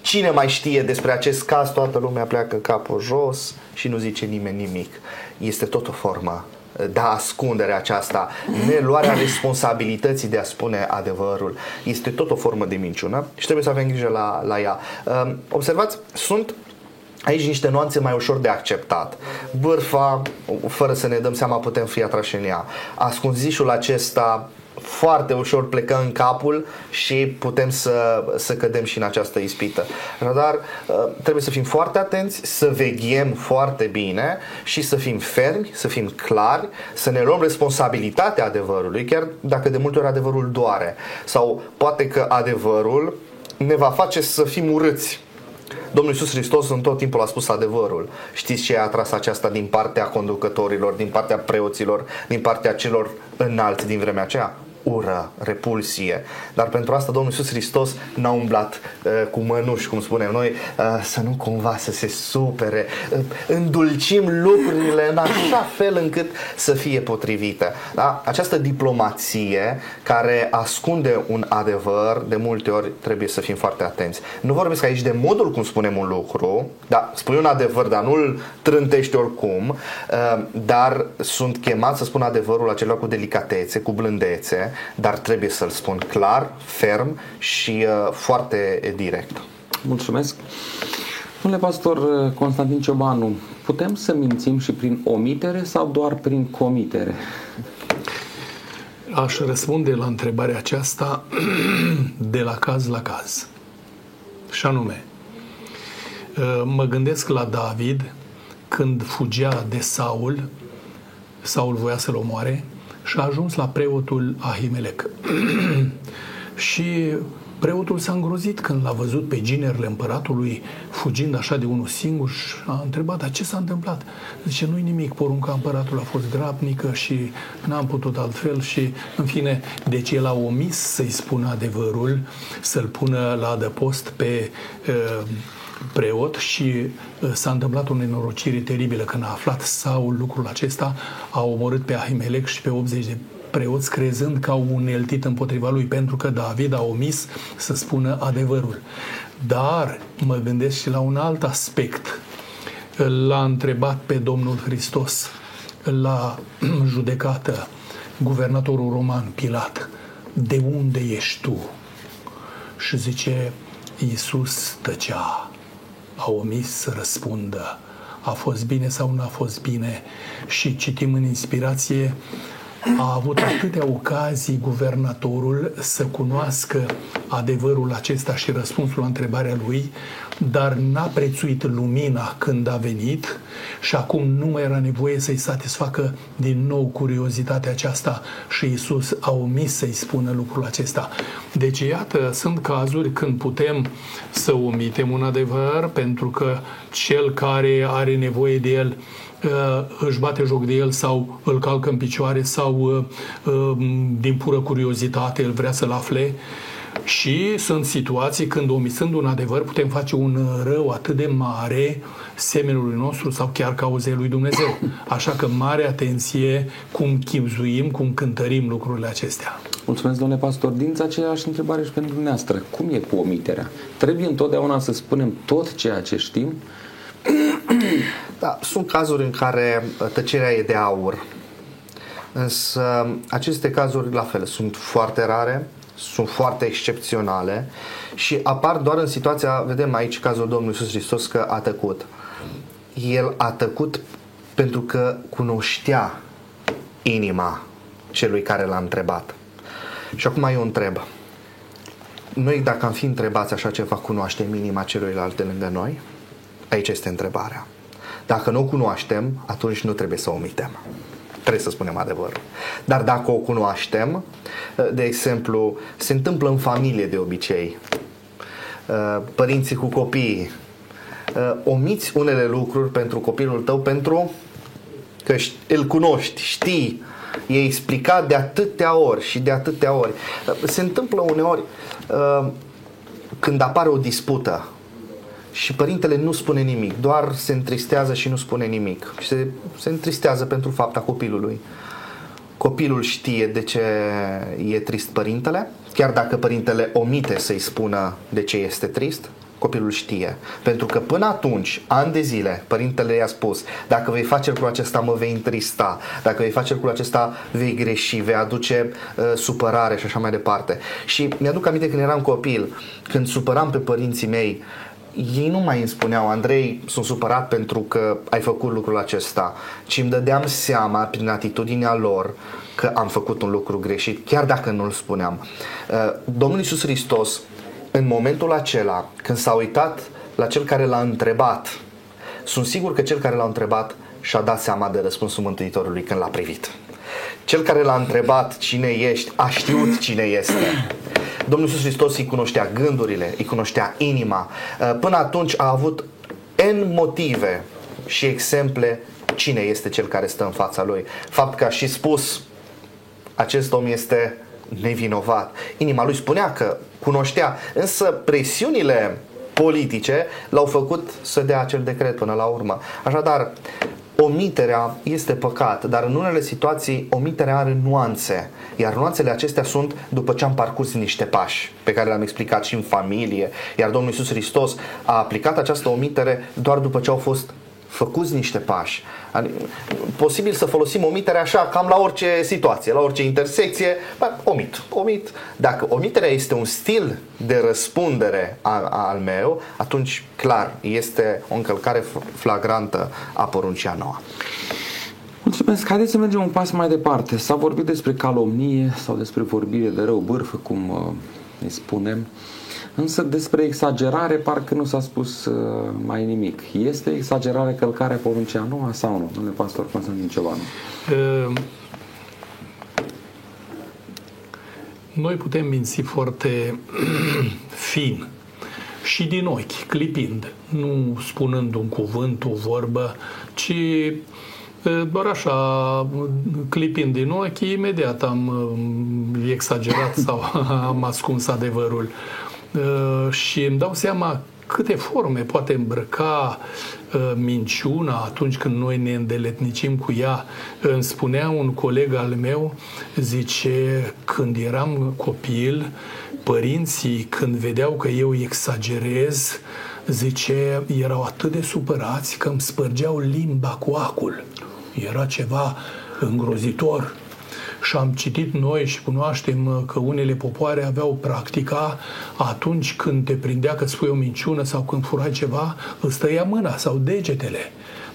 Cine mai știe despre acest caz, toată lumea pleacă capul jos și nu zice nimeni nimic. Este tot o formă de ascundere aceasta, neluarea responsabilității de a spune adevărul. Este tot o formă de minciună și trebuie să avem grijă la, la ea. Observați, sunt Aici niște nuanțe mai ușor de acceptat. Bârfa, fără să ne dăm seama, putem fi atrași în ea. Ascunzișul acesta foarte ușor plecă în capul și putem să, să cădem și în această ispită. Dar uh, trebuie să fim foarte atenți, să veghem foarte bine și să fim fermi, să fim clari, să ne luăm responsabilitatea adevărului, chiar dacă de multe ori adevărul doare. Sau poate că adevărul ne va face să fim urâți Domnul Iisus Hristos în tot timpul a spus adevărul. Știți ce a atras aceasta din partea conducătorilor, din partea preoților, din partea celor înalți din vremea aceea? Ură, repulsie. Dar pentru asta Domnul Iisus Hristos n-a umblat uh, cu mănuși, cum spunem noi, uh, să nu cumva să se supere. Uh, îndulcim lucrurile în așa fel încât să fie potrivită. Da? Această diplomație care ascunde un adevăr, de multe ori trebuie să fim foarte atenți. Nu vorbesc aici de modul cum spunem un lucru, da, spui un adevăr, dar nu-l trântești oricum, uh, dar sunt chemat să spun adevărul acela cu delicatețe, cu blândețe, dar trebuie să-l spun clar, ferm și uh, foarte direct. Mulțumesc! Domnule pastor Constantin Ciobanu, putem să mințim și prin omitere sau doar prin comitere? Aș răspunde la întrebarea aceasta de la caz la caz. Și anume, mă gândesc la David când fugea de Saul, Saul voia să-l omoare, și a ajuns la preotul Ahimelec. și Preotul s-a îngrozit când l-a văzut pe ginerele împăratului fugind așa de unul singur și a întrebat, dar ce s-a întâmplat? Zice, nu-i nimic, porunca împăratului a fost grabnică și n-am putut altfel și, în fine, deci el a omis să-i spună adevărul, să-l pună la adăpost pe uh, preot și uh, s-a întâmplat o nenorocire teribilă când a aflat Saul lucrul acesta, a omorât pe Ahimelec și pe 80 de preoți crezând că au uneltit împotriva lui, pentru că David a omis să spună adevărul. Dar mă gândesc și la un alt aspect. L-a întrebat pe Domnul Hristos la judecată guvernatorul roman Pilat, de unde ești tu? Și zice, Iisus tăcea, a omis să răspundă, a fost bine sau nu a fost bine? Și citim în inspirație a avut atâtea ocazii guvernatorul să cunoască adevărul acesta și răspunsul la întrebarea lui, dar n-a prețuit lumina când a venit și acum nu mai era nevoie să-i satisfacă din nou curiozitatea aceasta și Isus a omis să-i spună lucrul acesta. Deci, iată, sunt cazuri când putem să omitem un adevăr pentru că cel care are nevoie de el Uh, își bate joc de el sau îl calcă în picioare sau uh, um, din pură curiozitate el vrea să-l afle. Și sunt situații când, omisând un adevăr, putem face un rău atât de mare semenului nostru sau chiar cauzei lui Dumnezeu. Așa că mare atenție cum chipzuim, cum cântărim lucrurile acestea. Mulțumesc, domnule pastor. Din aceeași întrebare și pentru dumneavoastră. Cum e cu omiterea? Trebuie întotdeauna să spunem tot ceea ce știm da, sunt cazuri în care uh, tăcerea e de aur. Însă aceste cazuri, la fel, sunt foarte rare, sunt foarte excepționale și apar doar în situația, vedem aici cazul Domnului Iisus Hristos că a tăcut. El a tăcut pentru că cunoștea inima celui care l-a întrebat. Și acum eu întreb. Noi dacă am fi întrebați așa ceva, cunoaștem inima celuilalt de lângă noi? Aici este întrebarea. Dacă nu o cunoaștem, atunci nu trebuie să o omitem. Trebuie să spunem adevărul. Dar dacă o cunoaștem, de exemplu, se întâmplă în familie de obicei, părinții cu copiii, omiți unele lucruri pentru copilul tău pentru că îl cunoști, știi, e explicat de atâtea ori și de atâtea ori. Se întâmplă uneori când apare o dispută și părintele nu spune nimic, doar se întristează și nu spune nimic. Și se, se întristează pentru fapta copilului. Copilul știe de ce e trist părintele, chiar dacă părintele omite să-i spună de ce este trist, copilul știe. Pentru că până atunci, ani de zile, părintele i-a spus, dacă vei face lucrul acesta, mă vei întrista, dacă vei face lucrul acesta, vei greși, vei aduce uh, supărare și așa mai departe. Și mi-aduc aminte când eram copil, când supăram pe părinții mei, ei nu mai îmi spuneau, Andrei, sunt supărat pentru că ai făcut lucrul acesta, ci îmi dădeam seama prin atitudinea lor că am făcut un lucru greșit, chiar dacă nu-l spuneam. Uh, Domnul Iisus Hristos, în momentul acela, când s-a uitat la cel care l-a întrebat, sunt sigur că cel care l-a întrebat și-a dat seama de răspunsul Mântuitorului când l-a privit. Cel care l-a întrebat cine ești, a știut cine este. Domnul Iisus Hristos îi cunoștea gândurile, îi cunoștea inima. Uh, până atunci a avut N motive și exemple cine este cel care stă în fața lui. Fapt că a și spus acest om este nevinovat. Inima lui spunea că cunoștea, însă presiunile politice l-au făcut să dea acel decret până la urmă. Așadar, omiterea este păcat, dar în unele situații omiterea are nuanțe, iar nuanțele acestea sunt după ce am parcurs niște pași pe care le-am explicat și în familie, iar Domnul Iisus Hristos a aplicat această omitere doar după ce au fost făcuți niște pași. Adică, posibil să folosim omiterea așa cam la orice situație, la orice intersecție, bă, omit, omit. Dacă omiterea este un stil de răspundere al, al meu, atunci clar, este o încălcare flagrantă a poruncia noua. Mulțumesc. Haideți să mergem un pas mai departe. S-a vorbit despre calomnie sau despre vorbire de rău bârfă, cum uh, ne spunem. Însă despre exagerare parcă nu s-a spus uh, mai nimic. Este exagerare călcarea poruncea noua sau nu? Domnule pastor Constantin ceva nu? Uh, noi putem minți foarte fin și din ochi, clipind, nu spunând un cuvânt, o vorbă, ci doar așa, clipind din ochi, imediat am exagerat sau am ascuns adevărul. Și îmi dau seama câte forme poate îmbrăca minciuna atunci când noi ne îndeletnicim cu ea. Îmi spunea un coleg al meu, zice, când eram copil, părinții, când vedeau că eu exagerez, zice, erau atât de supărați că îmi spărgeau limba cu acul. Era ceva îngrozitor. Și am citit noi și cunoaștem că unele popoare aveau practica atunci când te prindea că spui o minciună sau când furai ceva, îți tăia mâna sau degetele.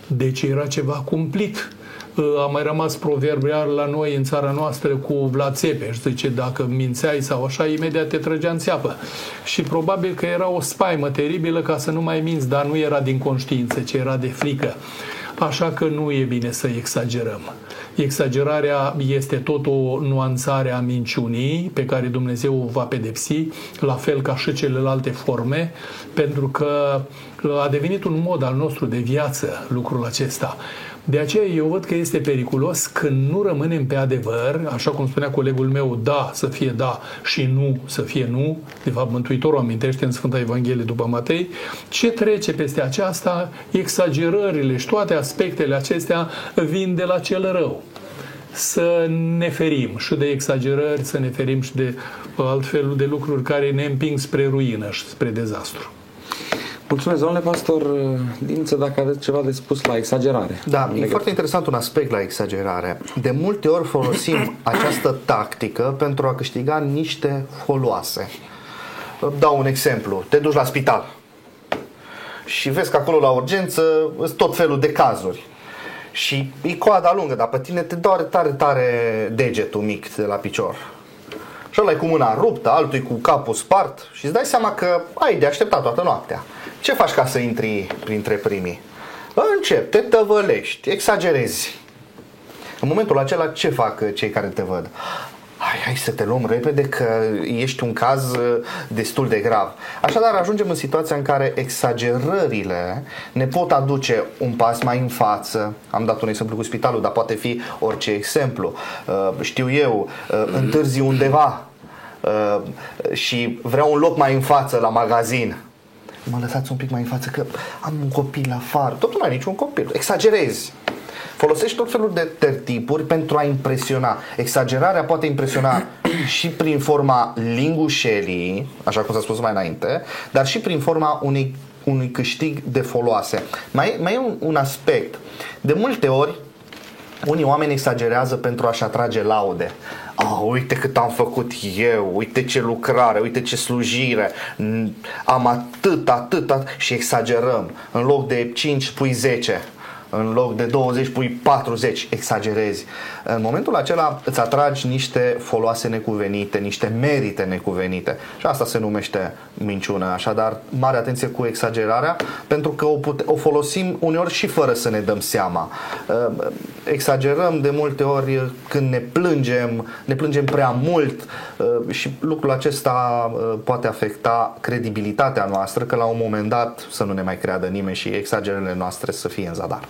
Deci era ceva cumplit a mai rămas proverbial la noi în țara noastră cu Vlad Țepeș. Zice, dacă mințeai sau așa, imediat te trăgea în țeapă. Și probabil că era o spaimă teribilă ca să nu mai minți, dar nu era din conștiință, ci era de frică. Așa că nu e bine să exagerăm. Exagerarea este tot o nuanțare a minciunii pe care Dumnezeu o va pedepsi, la fel ca și celelalte forme, pentru că a devenit un mod al nostru de viață lucrul acesta. De aceea eu văd că este periculos când nu rămânem pe adevăr, așa cum spunea colegul meu, da să fie da și nu să fie nu, de fapt Mântuitorul amintește în Sfânta Evanghelie după Matei, ce trece peste aceasta, exagerările și toate aspectele acestea vin de la cel rău. Să ne ferim și de exagerări, să ne ferim și de altfel de lucruri care ne împing spre ruină și spre dezastru. Mulțumesc, domnule pastor Dință, dacă aveți ceva de spus la exagerare. Da, e foarte interesant un aspect la exagerare. De multe ori folosim această tactică pentru a câștiga niște foloase. Dau un exemplu. Te duci la spital și vezi că acolo la urgență sunt tot felul de cazuri. Și e coada lungă, dar pe tine te doare tare, tare degetul mic de la picior și ăla cu mâna ruptă, altul cu capul spart și îți dai seama că ai de așteptat toată noaptea. Ce faci ca să intri printre primii? Încep, te tăvălești, exagerezi. În momentul acela ce fac cei care te văd? Hai, hai să te luăm repede că ești un caz uh, destul de grav. Așadar, ajungem în situația în care exagerările ne pot aduce un pas mai în față. Am dat un exemplu cu spitalul, dar poate fi orice exemplu. Uh, știu eu, uh, întârzi undeva și vreau un loc mai în față la magazin mă lăsați un pic mai în față că am un copil afară. Tot nu ai niciun copil. Exagerezi. Folosești tot felul de tertipuri pentru a impresiona. Exagerarea poate impresiona și prin forma lingușelii, așa cum s-a spus mai înainte, dar și prin forma unui, unui câștig de foloase. Mai, mai e un, un aspect. De multe ori, unii oameni exagerează pentru a-și atrage laude. Oh, uite cât am făcut eu, uite ce lucrare, uite ce slujire, am atât, atât, atât și exagerăm. În loc de 5 pui 10 în loc de 20 pui 40, exagerezi. În momentul acela îți atragi niște foloase necuvenite, niște merite necuvenite și asta se numește minciună. Așadar, mare atenție cu exagerarea pentru că o, pute- o folosim uneori și fără să ne dăm seama. Ă, exagerăm de multe ori când ne plângem, ne plângem prea mult ă, și lucrul acesta ă, poate afecta credibilitatea noastră că la un moment dat să nu ne mai creadă nimeni și exagerările noastre să fie în zadar.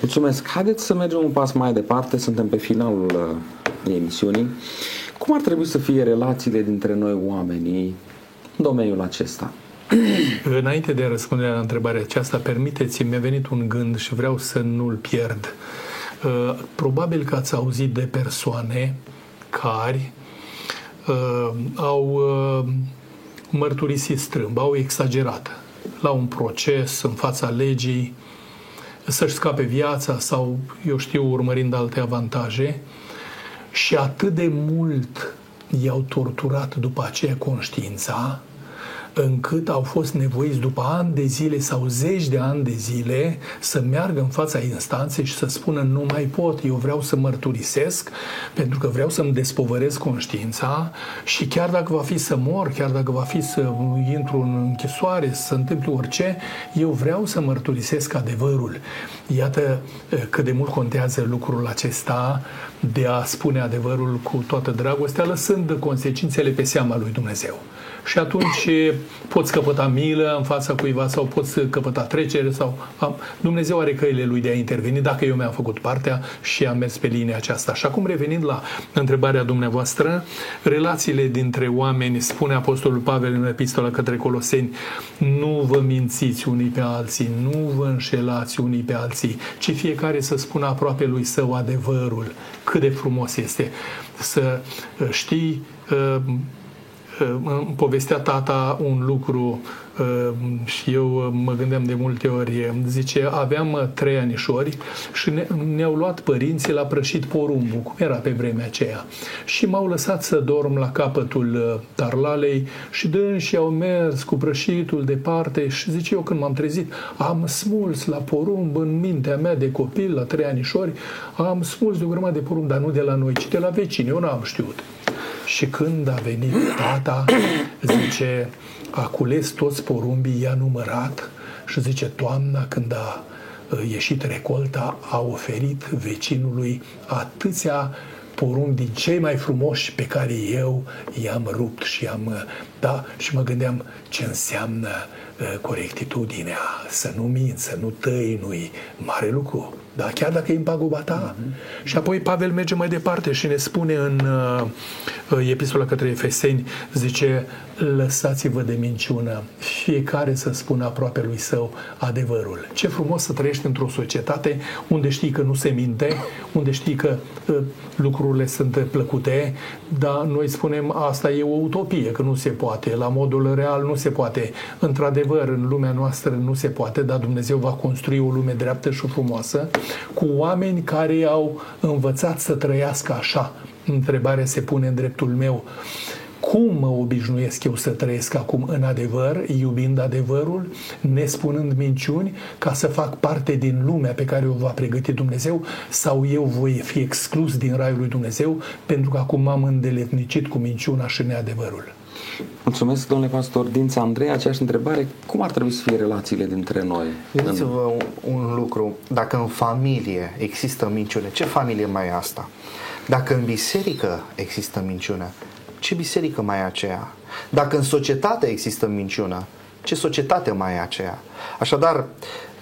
Mulțumesc. Haideți să mergem un pas mai departe. Suntem pe finalul uh, emisiunii. Cum ar trebui să fie relațiile dintre noi oamenii în domeniul acesta? Înainte de a răspunde la întrebarea aceasta, permiteți-mi, mi-a venit un gând și vreau să nu-l pierd. Uh, probabil că ați auzit de persoane care uh, au uh, mărturisit strâmb, au exagerat la un proces în fața legii să-și scape viața sau, eu știu, urmărind alte avantaje. Și atât de mult i-au torturat după aceea conștiința, încât au fost nevoiți după ani de zile sau zeci de ani de zile să meargă în fața instanței și să spună nu mai pot, eu vreau să mărturisesc pentru că vreau să-mi despovăresc conștiința și chiar dacă va fi să mor, chiar dacă va fi să intru în închisoare, să se întâmple orice, eu vreau să mărturisesc adevărul. Iată eh, cât de mult contează lucrul acesta de a spune adevărul cu toată dragostea, lăsând consecințele pe seama lui Dumnezeu și atunci poți căpăta milă în fața cuiva sau poți căpăta trecere sau Dumnezeu are căile lui de a interveni dacă eu mi-am făcut partea și am mers pe linia aceasta. Și acum revenind la întrebarea dumneavoastră, relațiile dintre oameni, spune Apostolul Pavel în epistola către Coloseni, nu vă mințiți unii pe alții, nu vă înșelați unii pe alții, ci fiecare să spună aproape lui său adevărul. Cât de frumos este să știi îmi povestea tata un lucru uh, și eu uh, mă gândeam de multe ori, zice, aveam uh, trei anișori și ne, au luat părinții la prășit porumbul, cum era pe vremea aceea. Și m-au lăsat să dorm la capătul tarlalei și și au mers cu prășitul departe și zice eu când m-am trezit, am smuls la porumb în mintea mea de copil, la trei anișori, am smuls de o grămadă de porumb, dar nu de la noi, ci de la vecini, eu n-am știut. Și când a venit tata, zice, a cules toți porumbii, i-a numărat. Și zice, toamna când a ieșit recolta, a oferit vecinului atâția porumbi din cei mai frumoși pe care eu i-am rupt și am da, și mă gândeam ce înseamnă corectitudinea, să nu minți, să nu tăinui, mare lucru. Da, chiar dacă e în paguba ta. Mm-hmm. Și apoi Pavel merge mai departe și ne spune în uh, epistola către Efeseni, zice, lăsați-vă de minciună, fiecare să spună aproape lui său adevărul. Ce frumos să trăiești într-o societate unde știi că nu se minte, unde știi că uh, lucrurile sunt plăcute, dar noi spunem asta e o utopie, că nu se poate, la modul real nu se poate. Într-adevăr, în lumea noastră nu se poate, dar Dumnezeu va construi o lume dreaptă și frumoasă cu oameni care au învățat să trăiască așa. Întrebarea se pune în dreptul meu. Cum mă obișnuiesc eu să trăiesc acum în adevăr, iubind adevărul, nespunând minciuni, ca să fac parte din lumea pe care o va pregăti Dumnezeu, sau eu voi fi exclus din raiul lui Dumnezeu pentru că acum m-am îndeletnicit cu minciuna și neadevărul? Mulțumesc, domnule pastor Dința Andrei. Aceeași întrebare, cum ar trebui să fie relațiile dintre noi? Gândiți-vă un, un lucru, dacă în familie există minciune, ce familie mai e asta? Dacă în biserică există minciune, ce biserică mai e aceea? Dacă în societate există minciună, ce societate mai e aceea? Așadar,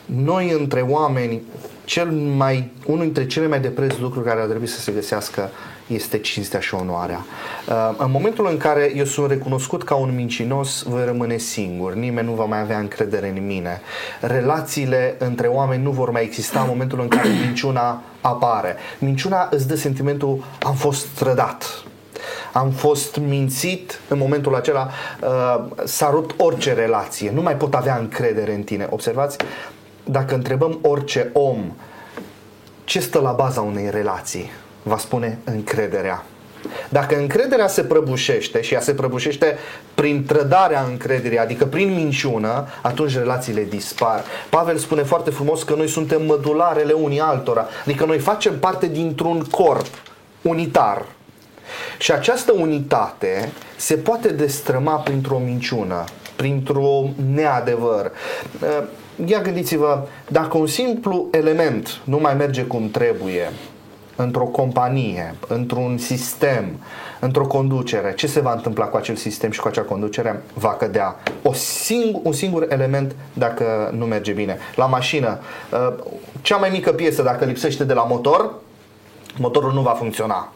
noi între oameni, cel mai, unul dintre cele mai de preț lucruri care ar trebui să se găsească este cinstea și onoarea. Uh, în momentul în care eu sunt recunoscut ca un mincinos, voi rămâne singur. Nimeni nu va mai avea încredere în mine. Relațiile între oameni nu vor mai exista în momentul în care minciuna apare. Minciuna îți dă sentimentul am fost trădat, am fost mințit în momentul acela, uh, s-a rupt orice relație, nu mai pot avea încredere în tine. Observați, dacă întrebăm orice om ce stă la baza unei relații, va spune încrederea. Dacă încrederea se prăbușește și ea se prăbușește prin trădarea încrederii, adică prin minciună, atunci relațiile dispar. Pavel spune foarte frumos că noi suntem mădularele unii altora, adică noi facem parte dintr-un corp unitar. Și această unitate se poate destrăma printr-o minciună, printr-o neadevăr. Ia gândiți-vă, dacă un simplu element nu mai merge cum trebuie, într-o companie, într-un sistem, într-o conducere, ce se va întâmpla cu acel sistem și cu acea conducere? Va cădea o sing- un singur element dacă nu merge bine. La mașină, uh, cea mai mică piesă dacă lipsește de la motor, motorul nu va funcționa.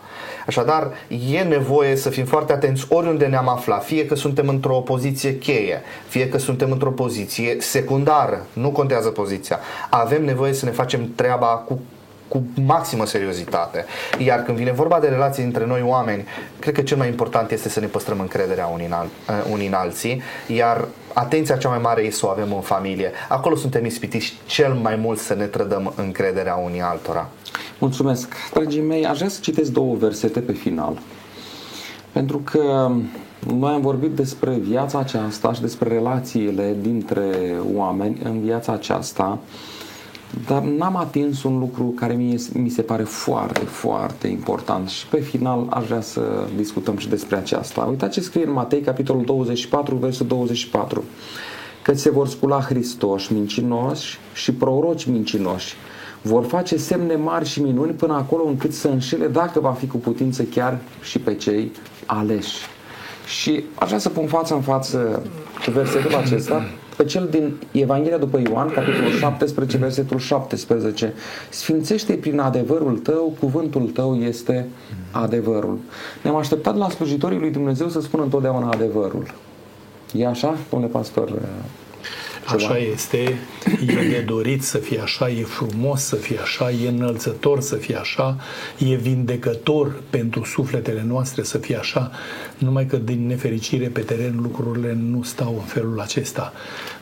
Așadar, e nevoie să fim foarte atenți oriunde ne-am aflat, fie că suntem într-o poziție cheie, fie că suntem într-o poziție secundară, nu contează poziția. Avem nevoie să ne facem treaba cu cu maximă seriozitate. Iar când vine vorba de relații între noi oameni, cred că cel mai important este să ne păstrăm încrederea unii în, al, uh, unii în alții, iar atenția cea mai mare e să o avem în familie. Acolo suntem ispitiți cel mai mult să ne trădăm încrederea unii altora. Mulțumesc. Dragii mei, aș vrea să citesc două versete pe final. Pentru că noi am vorbit despre viața aceasta și despre relațiile dintre oameni în viața aceasta, dar n-am atins un lucru care mie, mi se pare foarte, foarte important și pe final aș vrea să discutăm și despre aceasta. Uitați ce scrie în Matei, capitolul 24, versul 24. Că se vor scula Hristoși mincinoși și proroci mincinoși. Vor face semne mari și minuni până acolo încât să înșele, dacă va fi cu putință, chiar și pe cei aleși. Și aș vrea să pun față în față cu versetul acesta pe cel din Evanghelia după Ioan, capitolul 17, versetul 17. Sfințește prin adevărul tău, cuvântul tău este adevărul. Ne-am așteptat la slujitorii lui Dumnezeu să spună întotdeauna adevărul. E așa, domnule pastor? Așa este, e de dorit să fie așa, e frumos să fie așa, e înălțător să fie așa, e vindecător pentru sufletele noastre să fie așa, numai că din nefericire pe teren lucrurile nu stau în felul acesta.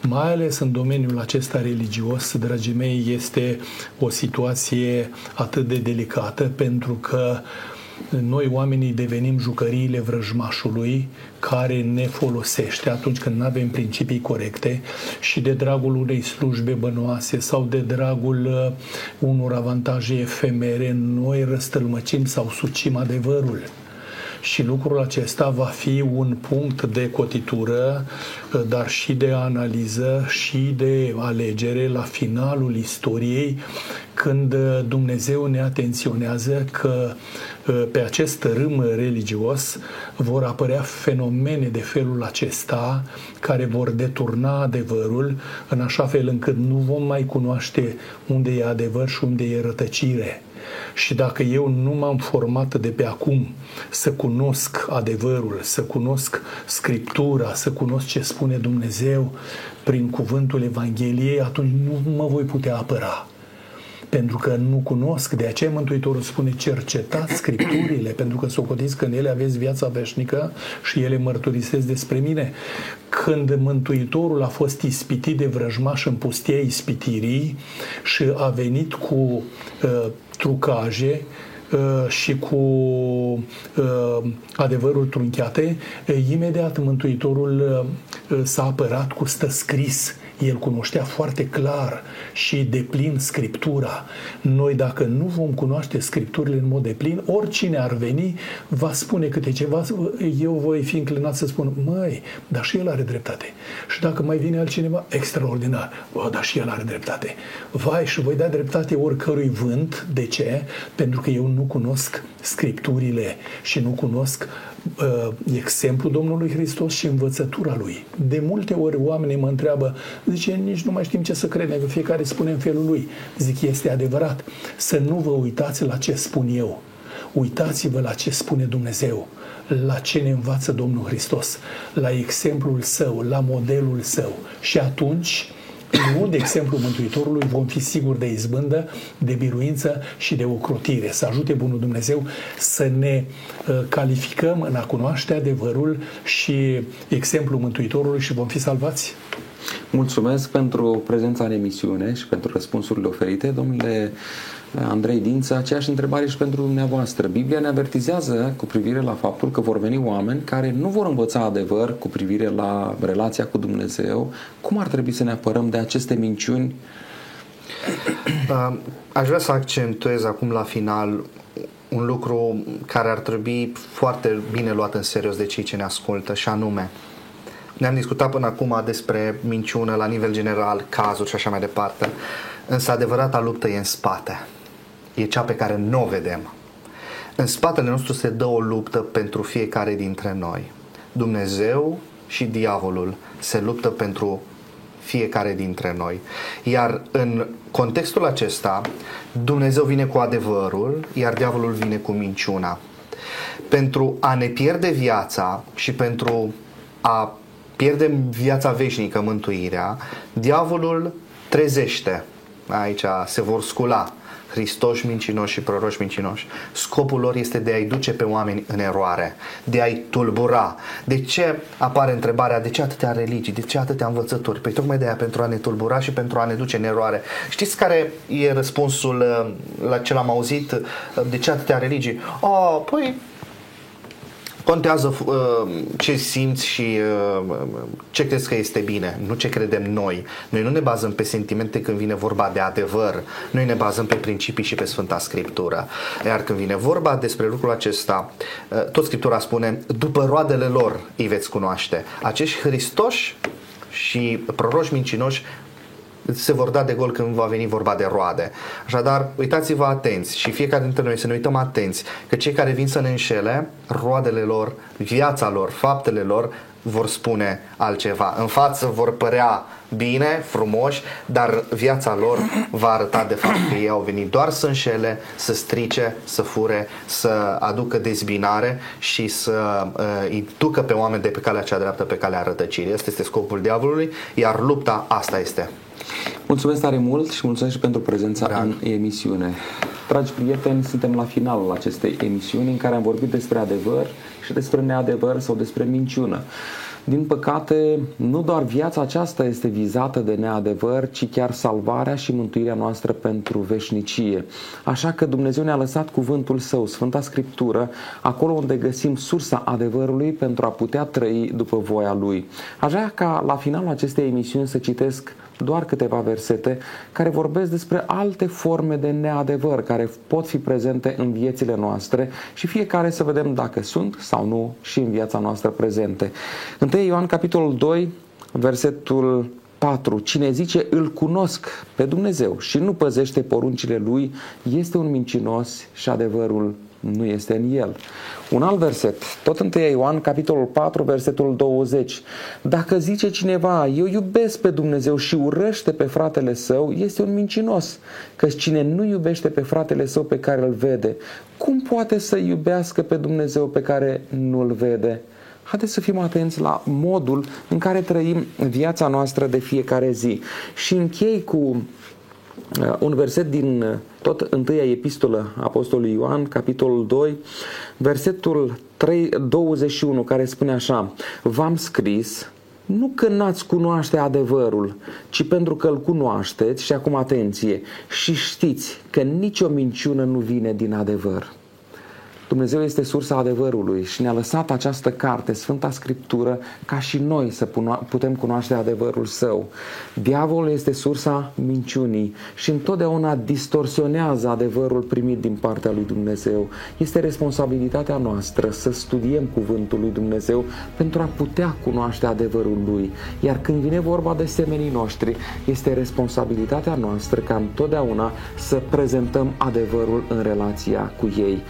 Mai ales în domeniul acesta religios, dragii mei, este o situație atât de delicată pentru că noi oamenii devenim jucăriile vrăjmașului care ne folosește atunci când nu avem principii corecte și de dragul unei slujbe bănoase sau de dragul uh, unor avantaje efemere, noi răstălmăcim sau sucim adevărul și lucrul acesta va fi un punct de cotitură, uh, dar și de analiză și de alegere la finalul istoriei, când uh, Dumnezeu ne atenționează că uh, pe acest râm religios vor apărea fenomene de felul acesta care vor deturna adevărul în așa fel încât nu vom mai cunoaște unde e adevăr și unde e rătăcire. Și dacă eu nu m-am format de pe acum să cunosc adevărul, să cunosc Scriptura, să cunosc ce spune Dumnezeu prin cuvântul Evangheliei, atunci nu mă voi putea apăra pentru că nu cunosc. De aceea Mântuitorul spune cercetați Scripturile, pentru că socotiți că în ele aveți viața veșnică și ele mărturisesc despre mine. Când Mântuitorul a fost ispitit de vrăjmaș în pustia ispitirii și a venit cu uh, trucaje, uh, și cu uh, adevărul trunchiate, uh, imediat Mântuitorul uh, s-a apărat cu stă scris el cunoștea foarte clar și de plin Scriptura. Noi, dacă nu vom cunoaște Scripturile în mod de plin, oricine ar veni va spune câte ceva, eu voi fi înclinat să spun, măi, dar și el are dreptate. Și dacă mai vine altcineva, extraordinar, bă, dar și el are dreptate. Vai, și voi da dreptate oricărui vânt. De ce? Pentru că eu nu cunosc Scripturile și nu cunosc uh, exemplul Domnului Hristos și învățătura Lui. De multe ori oamenii mă întreabă, zice, nici nu mai știm ce să credem, că fiecare spune în felul lui. Zic, este adevărat. Să nu vă uitați la ce spun eu. Uitați-vă la ce spune Dumnezeu, la ce ne învață Domnul Hristos, la exemplul său, la modelul său. Și atunci luând de exemplu Mântuitorului, vom fi siguri de izbândă, de biruință și de ocrotire. Să ajute Bunul Dumnezeu să ne uh, calificăm în a cunoaște adevărul și exemplul Mântuitorului și vom fi salvați. Mulțumesc pentru prezența în emisiune și pentru răspunsurile oferite. Domnule Andrei Dință, aceeași întrebare și pentru dumneavoastră. Biblia ne avertizează cu privire la faptul că vor veni oameni care nu vor învăța adevăr cu privire la relația cu Dumnezeu. Cum ar trebui să ne apărăm de aceste minciuni? Uh, aș vrea să accentuez acum la final un lucru care ar trebui foarte bine luat în serios de cei ce ne ascultă și anume ne-am discutat până acum despre minciună la nivel general, cazuri și așa mai departe, însă adevărata luptă e în spate e cea pe care nu o vedem. În spatele nostru se dă o luptă pentru fiecare dintre noi. Dumnezeu și diavolul se luptă pentru fiecare dintre noi. Iar în contextul acesta, Dumnezeu vine cu adevărul, iar diavolul vine cu minciuna. Pentru a ne pierde viața și pentru a pierde viața veșnică, mântuirea, diavolul trezește. Aici se vor scula Hristoși mincinoși și proroși mincinoși. Scopul lor este de a-i duce pe oameni în eroare, de a-i tulbura. De ce apare întrebarea, de ce atâtea religii, de ce atâtea învățături? Păi tocmai de aia, pentru a ne tulbura și pentru a ne duce în eroare. Știți care e răspunsul uh, la ce l-am auzit? Uh, de ce atâtea religii? Oh, păi Contează uh, ce simți și uh, ce crezi că este bine, nu ce credem noi. Noi nu ne bazăm pe sentimente când vine vorba de adevăr, noi ne bazăm pe principii și pe Sfânta Scriptură. Iar când vine vorba despre lucrul acesta, uh, tot Scriptura spune, după roadele lor îi veți cunoaște. Acești Hristoși și proroși mincinoși se vor da de gol când va veni vorba de roade. Așadar, uitați-vă atenți și fiecare dintre noi să ne uităm atenți că cei care vin să ne înșele, roadele lor, viața lor, faptele lor vor spune altceva. În față vor părea bine, frumoși, dar viața lor va arăta de fapt că ei au venit doar să înșele, să strice, să fure, să aducă dezbinare și să uh, îi ducă pe oameni de pe calea cea dreaptă, pe calea rătăcirii. Asta este scopul diavolului, iar lupta asta este. Mulțumesc tare mult și mulțumesc și pentru prezența Drag. în emisiune. Dragi prieteni, suntem la finalul acestei emisiuni în care am vorbit despre adevăr și despre neadevăr sau despre minciună. Din păcate, nu doar viața aceasta este vizată de neadevăr, ci chiar salvarea și mântuirea noastră pentru veșnicie. Așa că Dumnezeu ne-a lăsat cuvântul Său, Sfânta Scriptură, acolo unde găsim sursa adevărului pentru a putea trăi după voia Lui. Aș vrea ca la finalul acestei emisiuni să citesc doar câteva versete care vorbesc despre alte forme de neadevăr care pot fi prezente în viețile noastre și fiecare să vedem dacă sunt sau nu și în viața noastră prezente. 1 Ioan capitolul 2, versetul 4. Cine zice îl cunosc pe Dumnezeu și nu păzește poruncile lui, este un mincinos și adevărul nu este în el. Un alt verset, tot 1 Ioan, capitolul 4, versetul 20. Dacă zice cineva, eu iubesc pe Dumnezeu și urăște pe fratele său, este un mincinos. Că cine nu iubește pe fratele său pe care îl vede, cum poate să iubească pe Dumnezeu pe care nu îl vede? Haideți să fim atenți la modul în care trăim viața noastră de fiecare zi. Și închei cu Uh, un verset din uh, tot întâia epistolă Apostolului Ioan, capitolul 2, versetul 3, 21, care spune așa, V-am scris nu că n-ați cunoaște adevărul, ci pentru că îl cunoașteți și acum atenție și știți că nicio minciună nu vine din adevăr. Dumnezeu este sursa adevărului și ne-a lăsat această carte, Sfânta Scriptură, ca și noi să putem cunoaște adevărul său. Diavolul este sursa minciunii și întotdeauna distorsionează adevărul primit din partea lui Dumnezeu. Este responsabilitatea noastră să studiem cuvântul lui Dumnezeu pentru a putea cunoaște adevărul lui. Iar când vine vorba de semenii noștri, este responsabilitatea noastră ca întotdeauna să prezentăm adevărul în relația cu ei.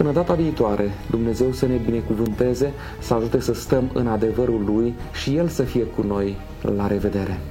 Până data viitoare, Dumnezeu să ne binecuvânteze, să ajute să stăm în adevărul Lui și El să fie cu noi. La revedere!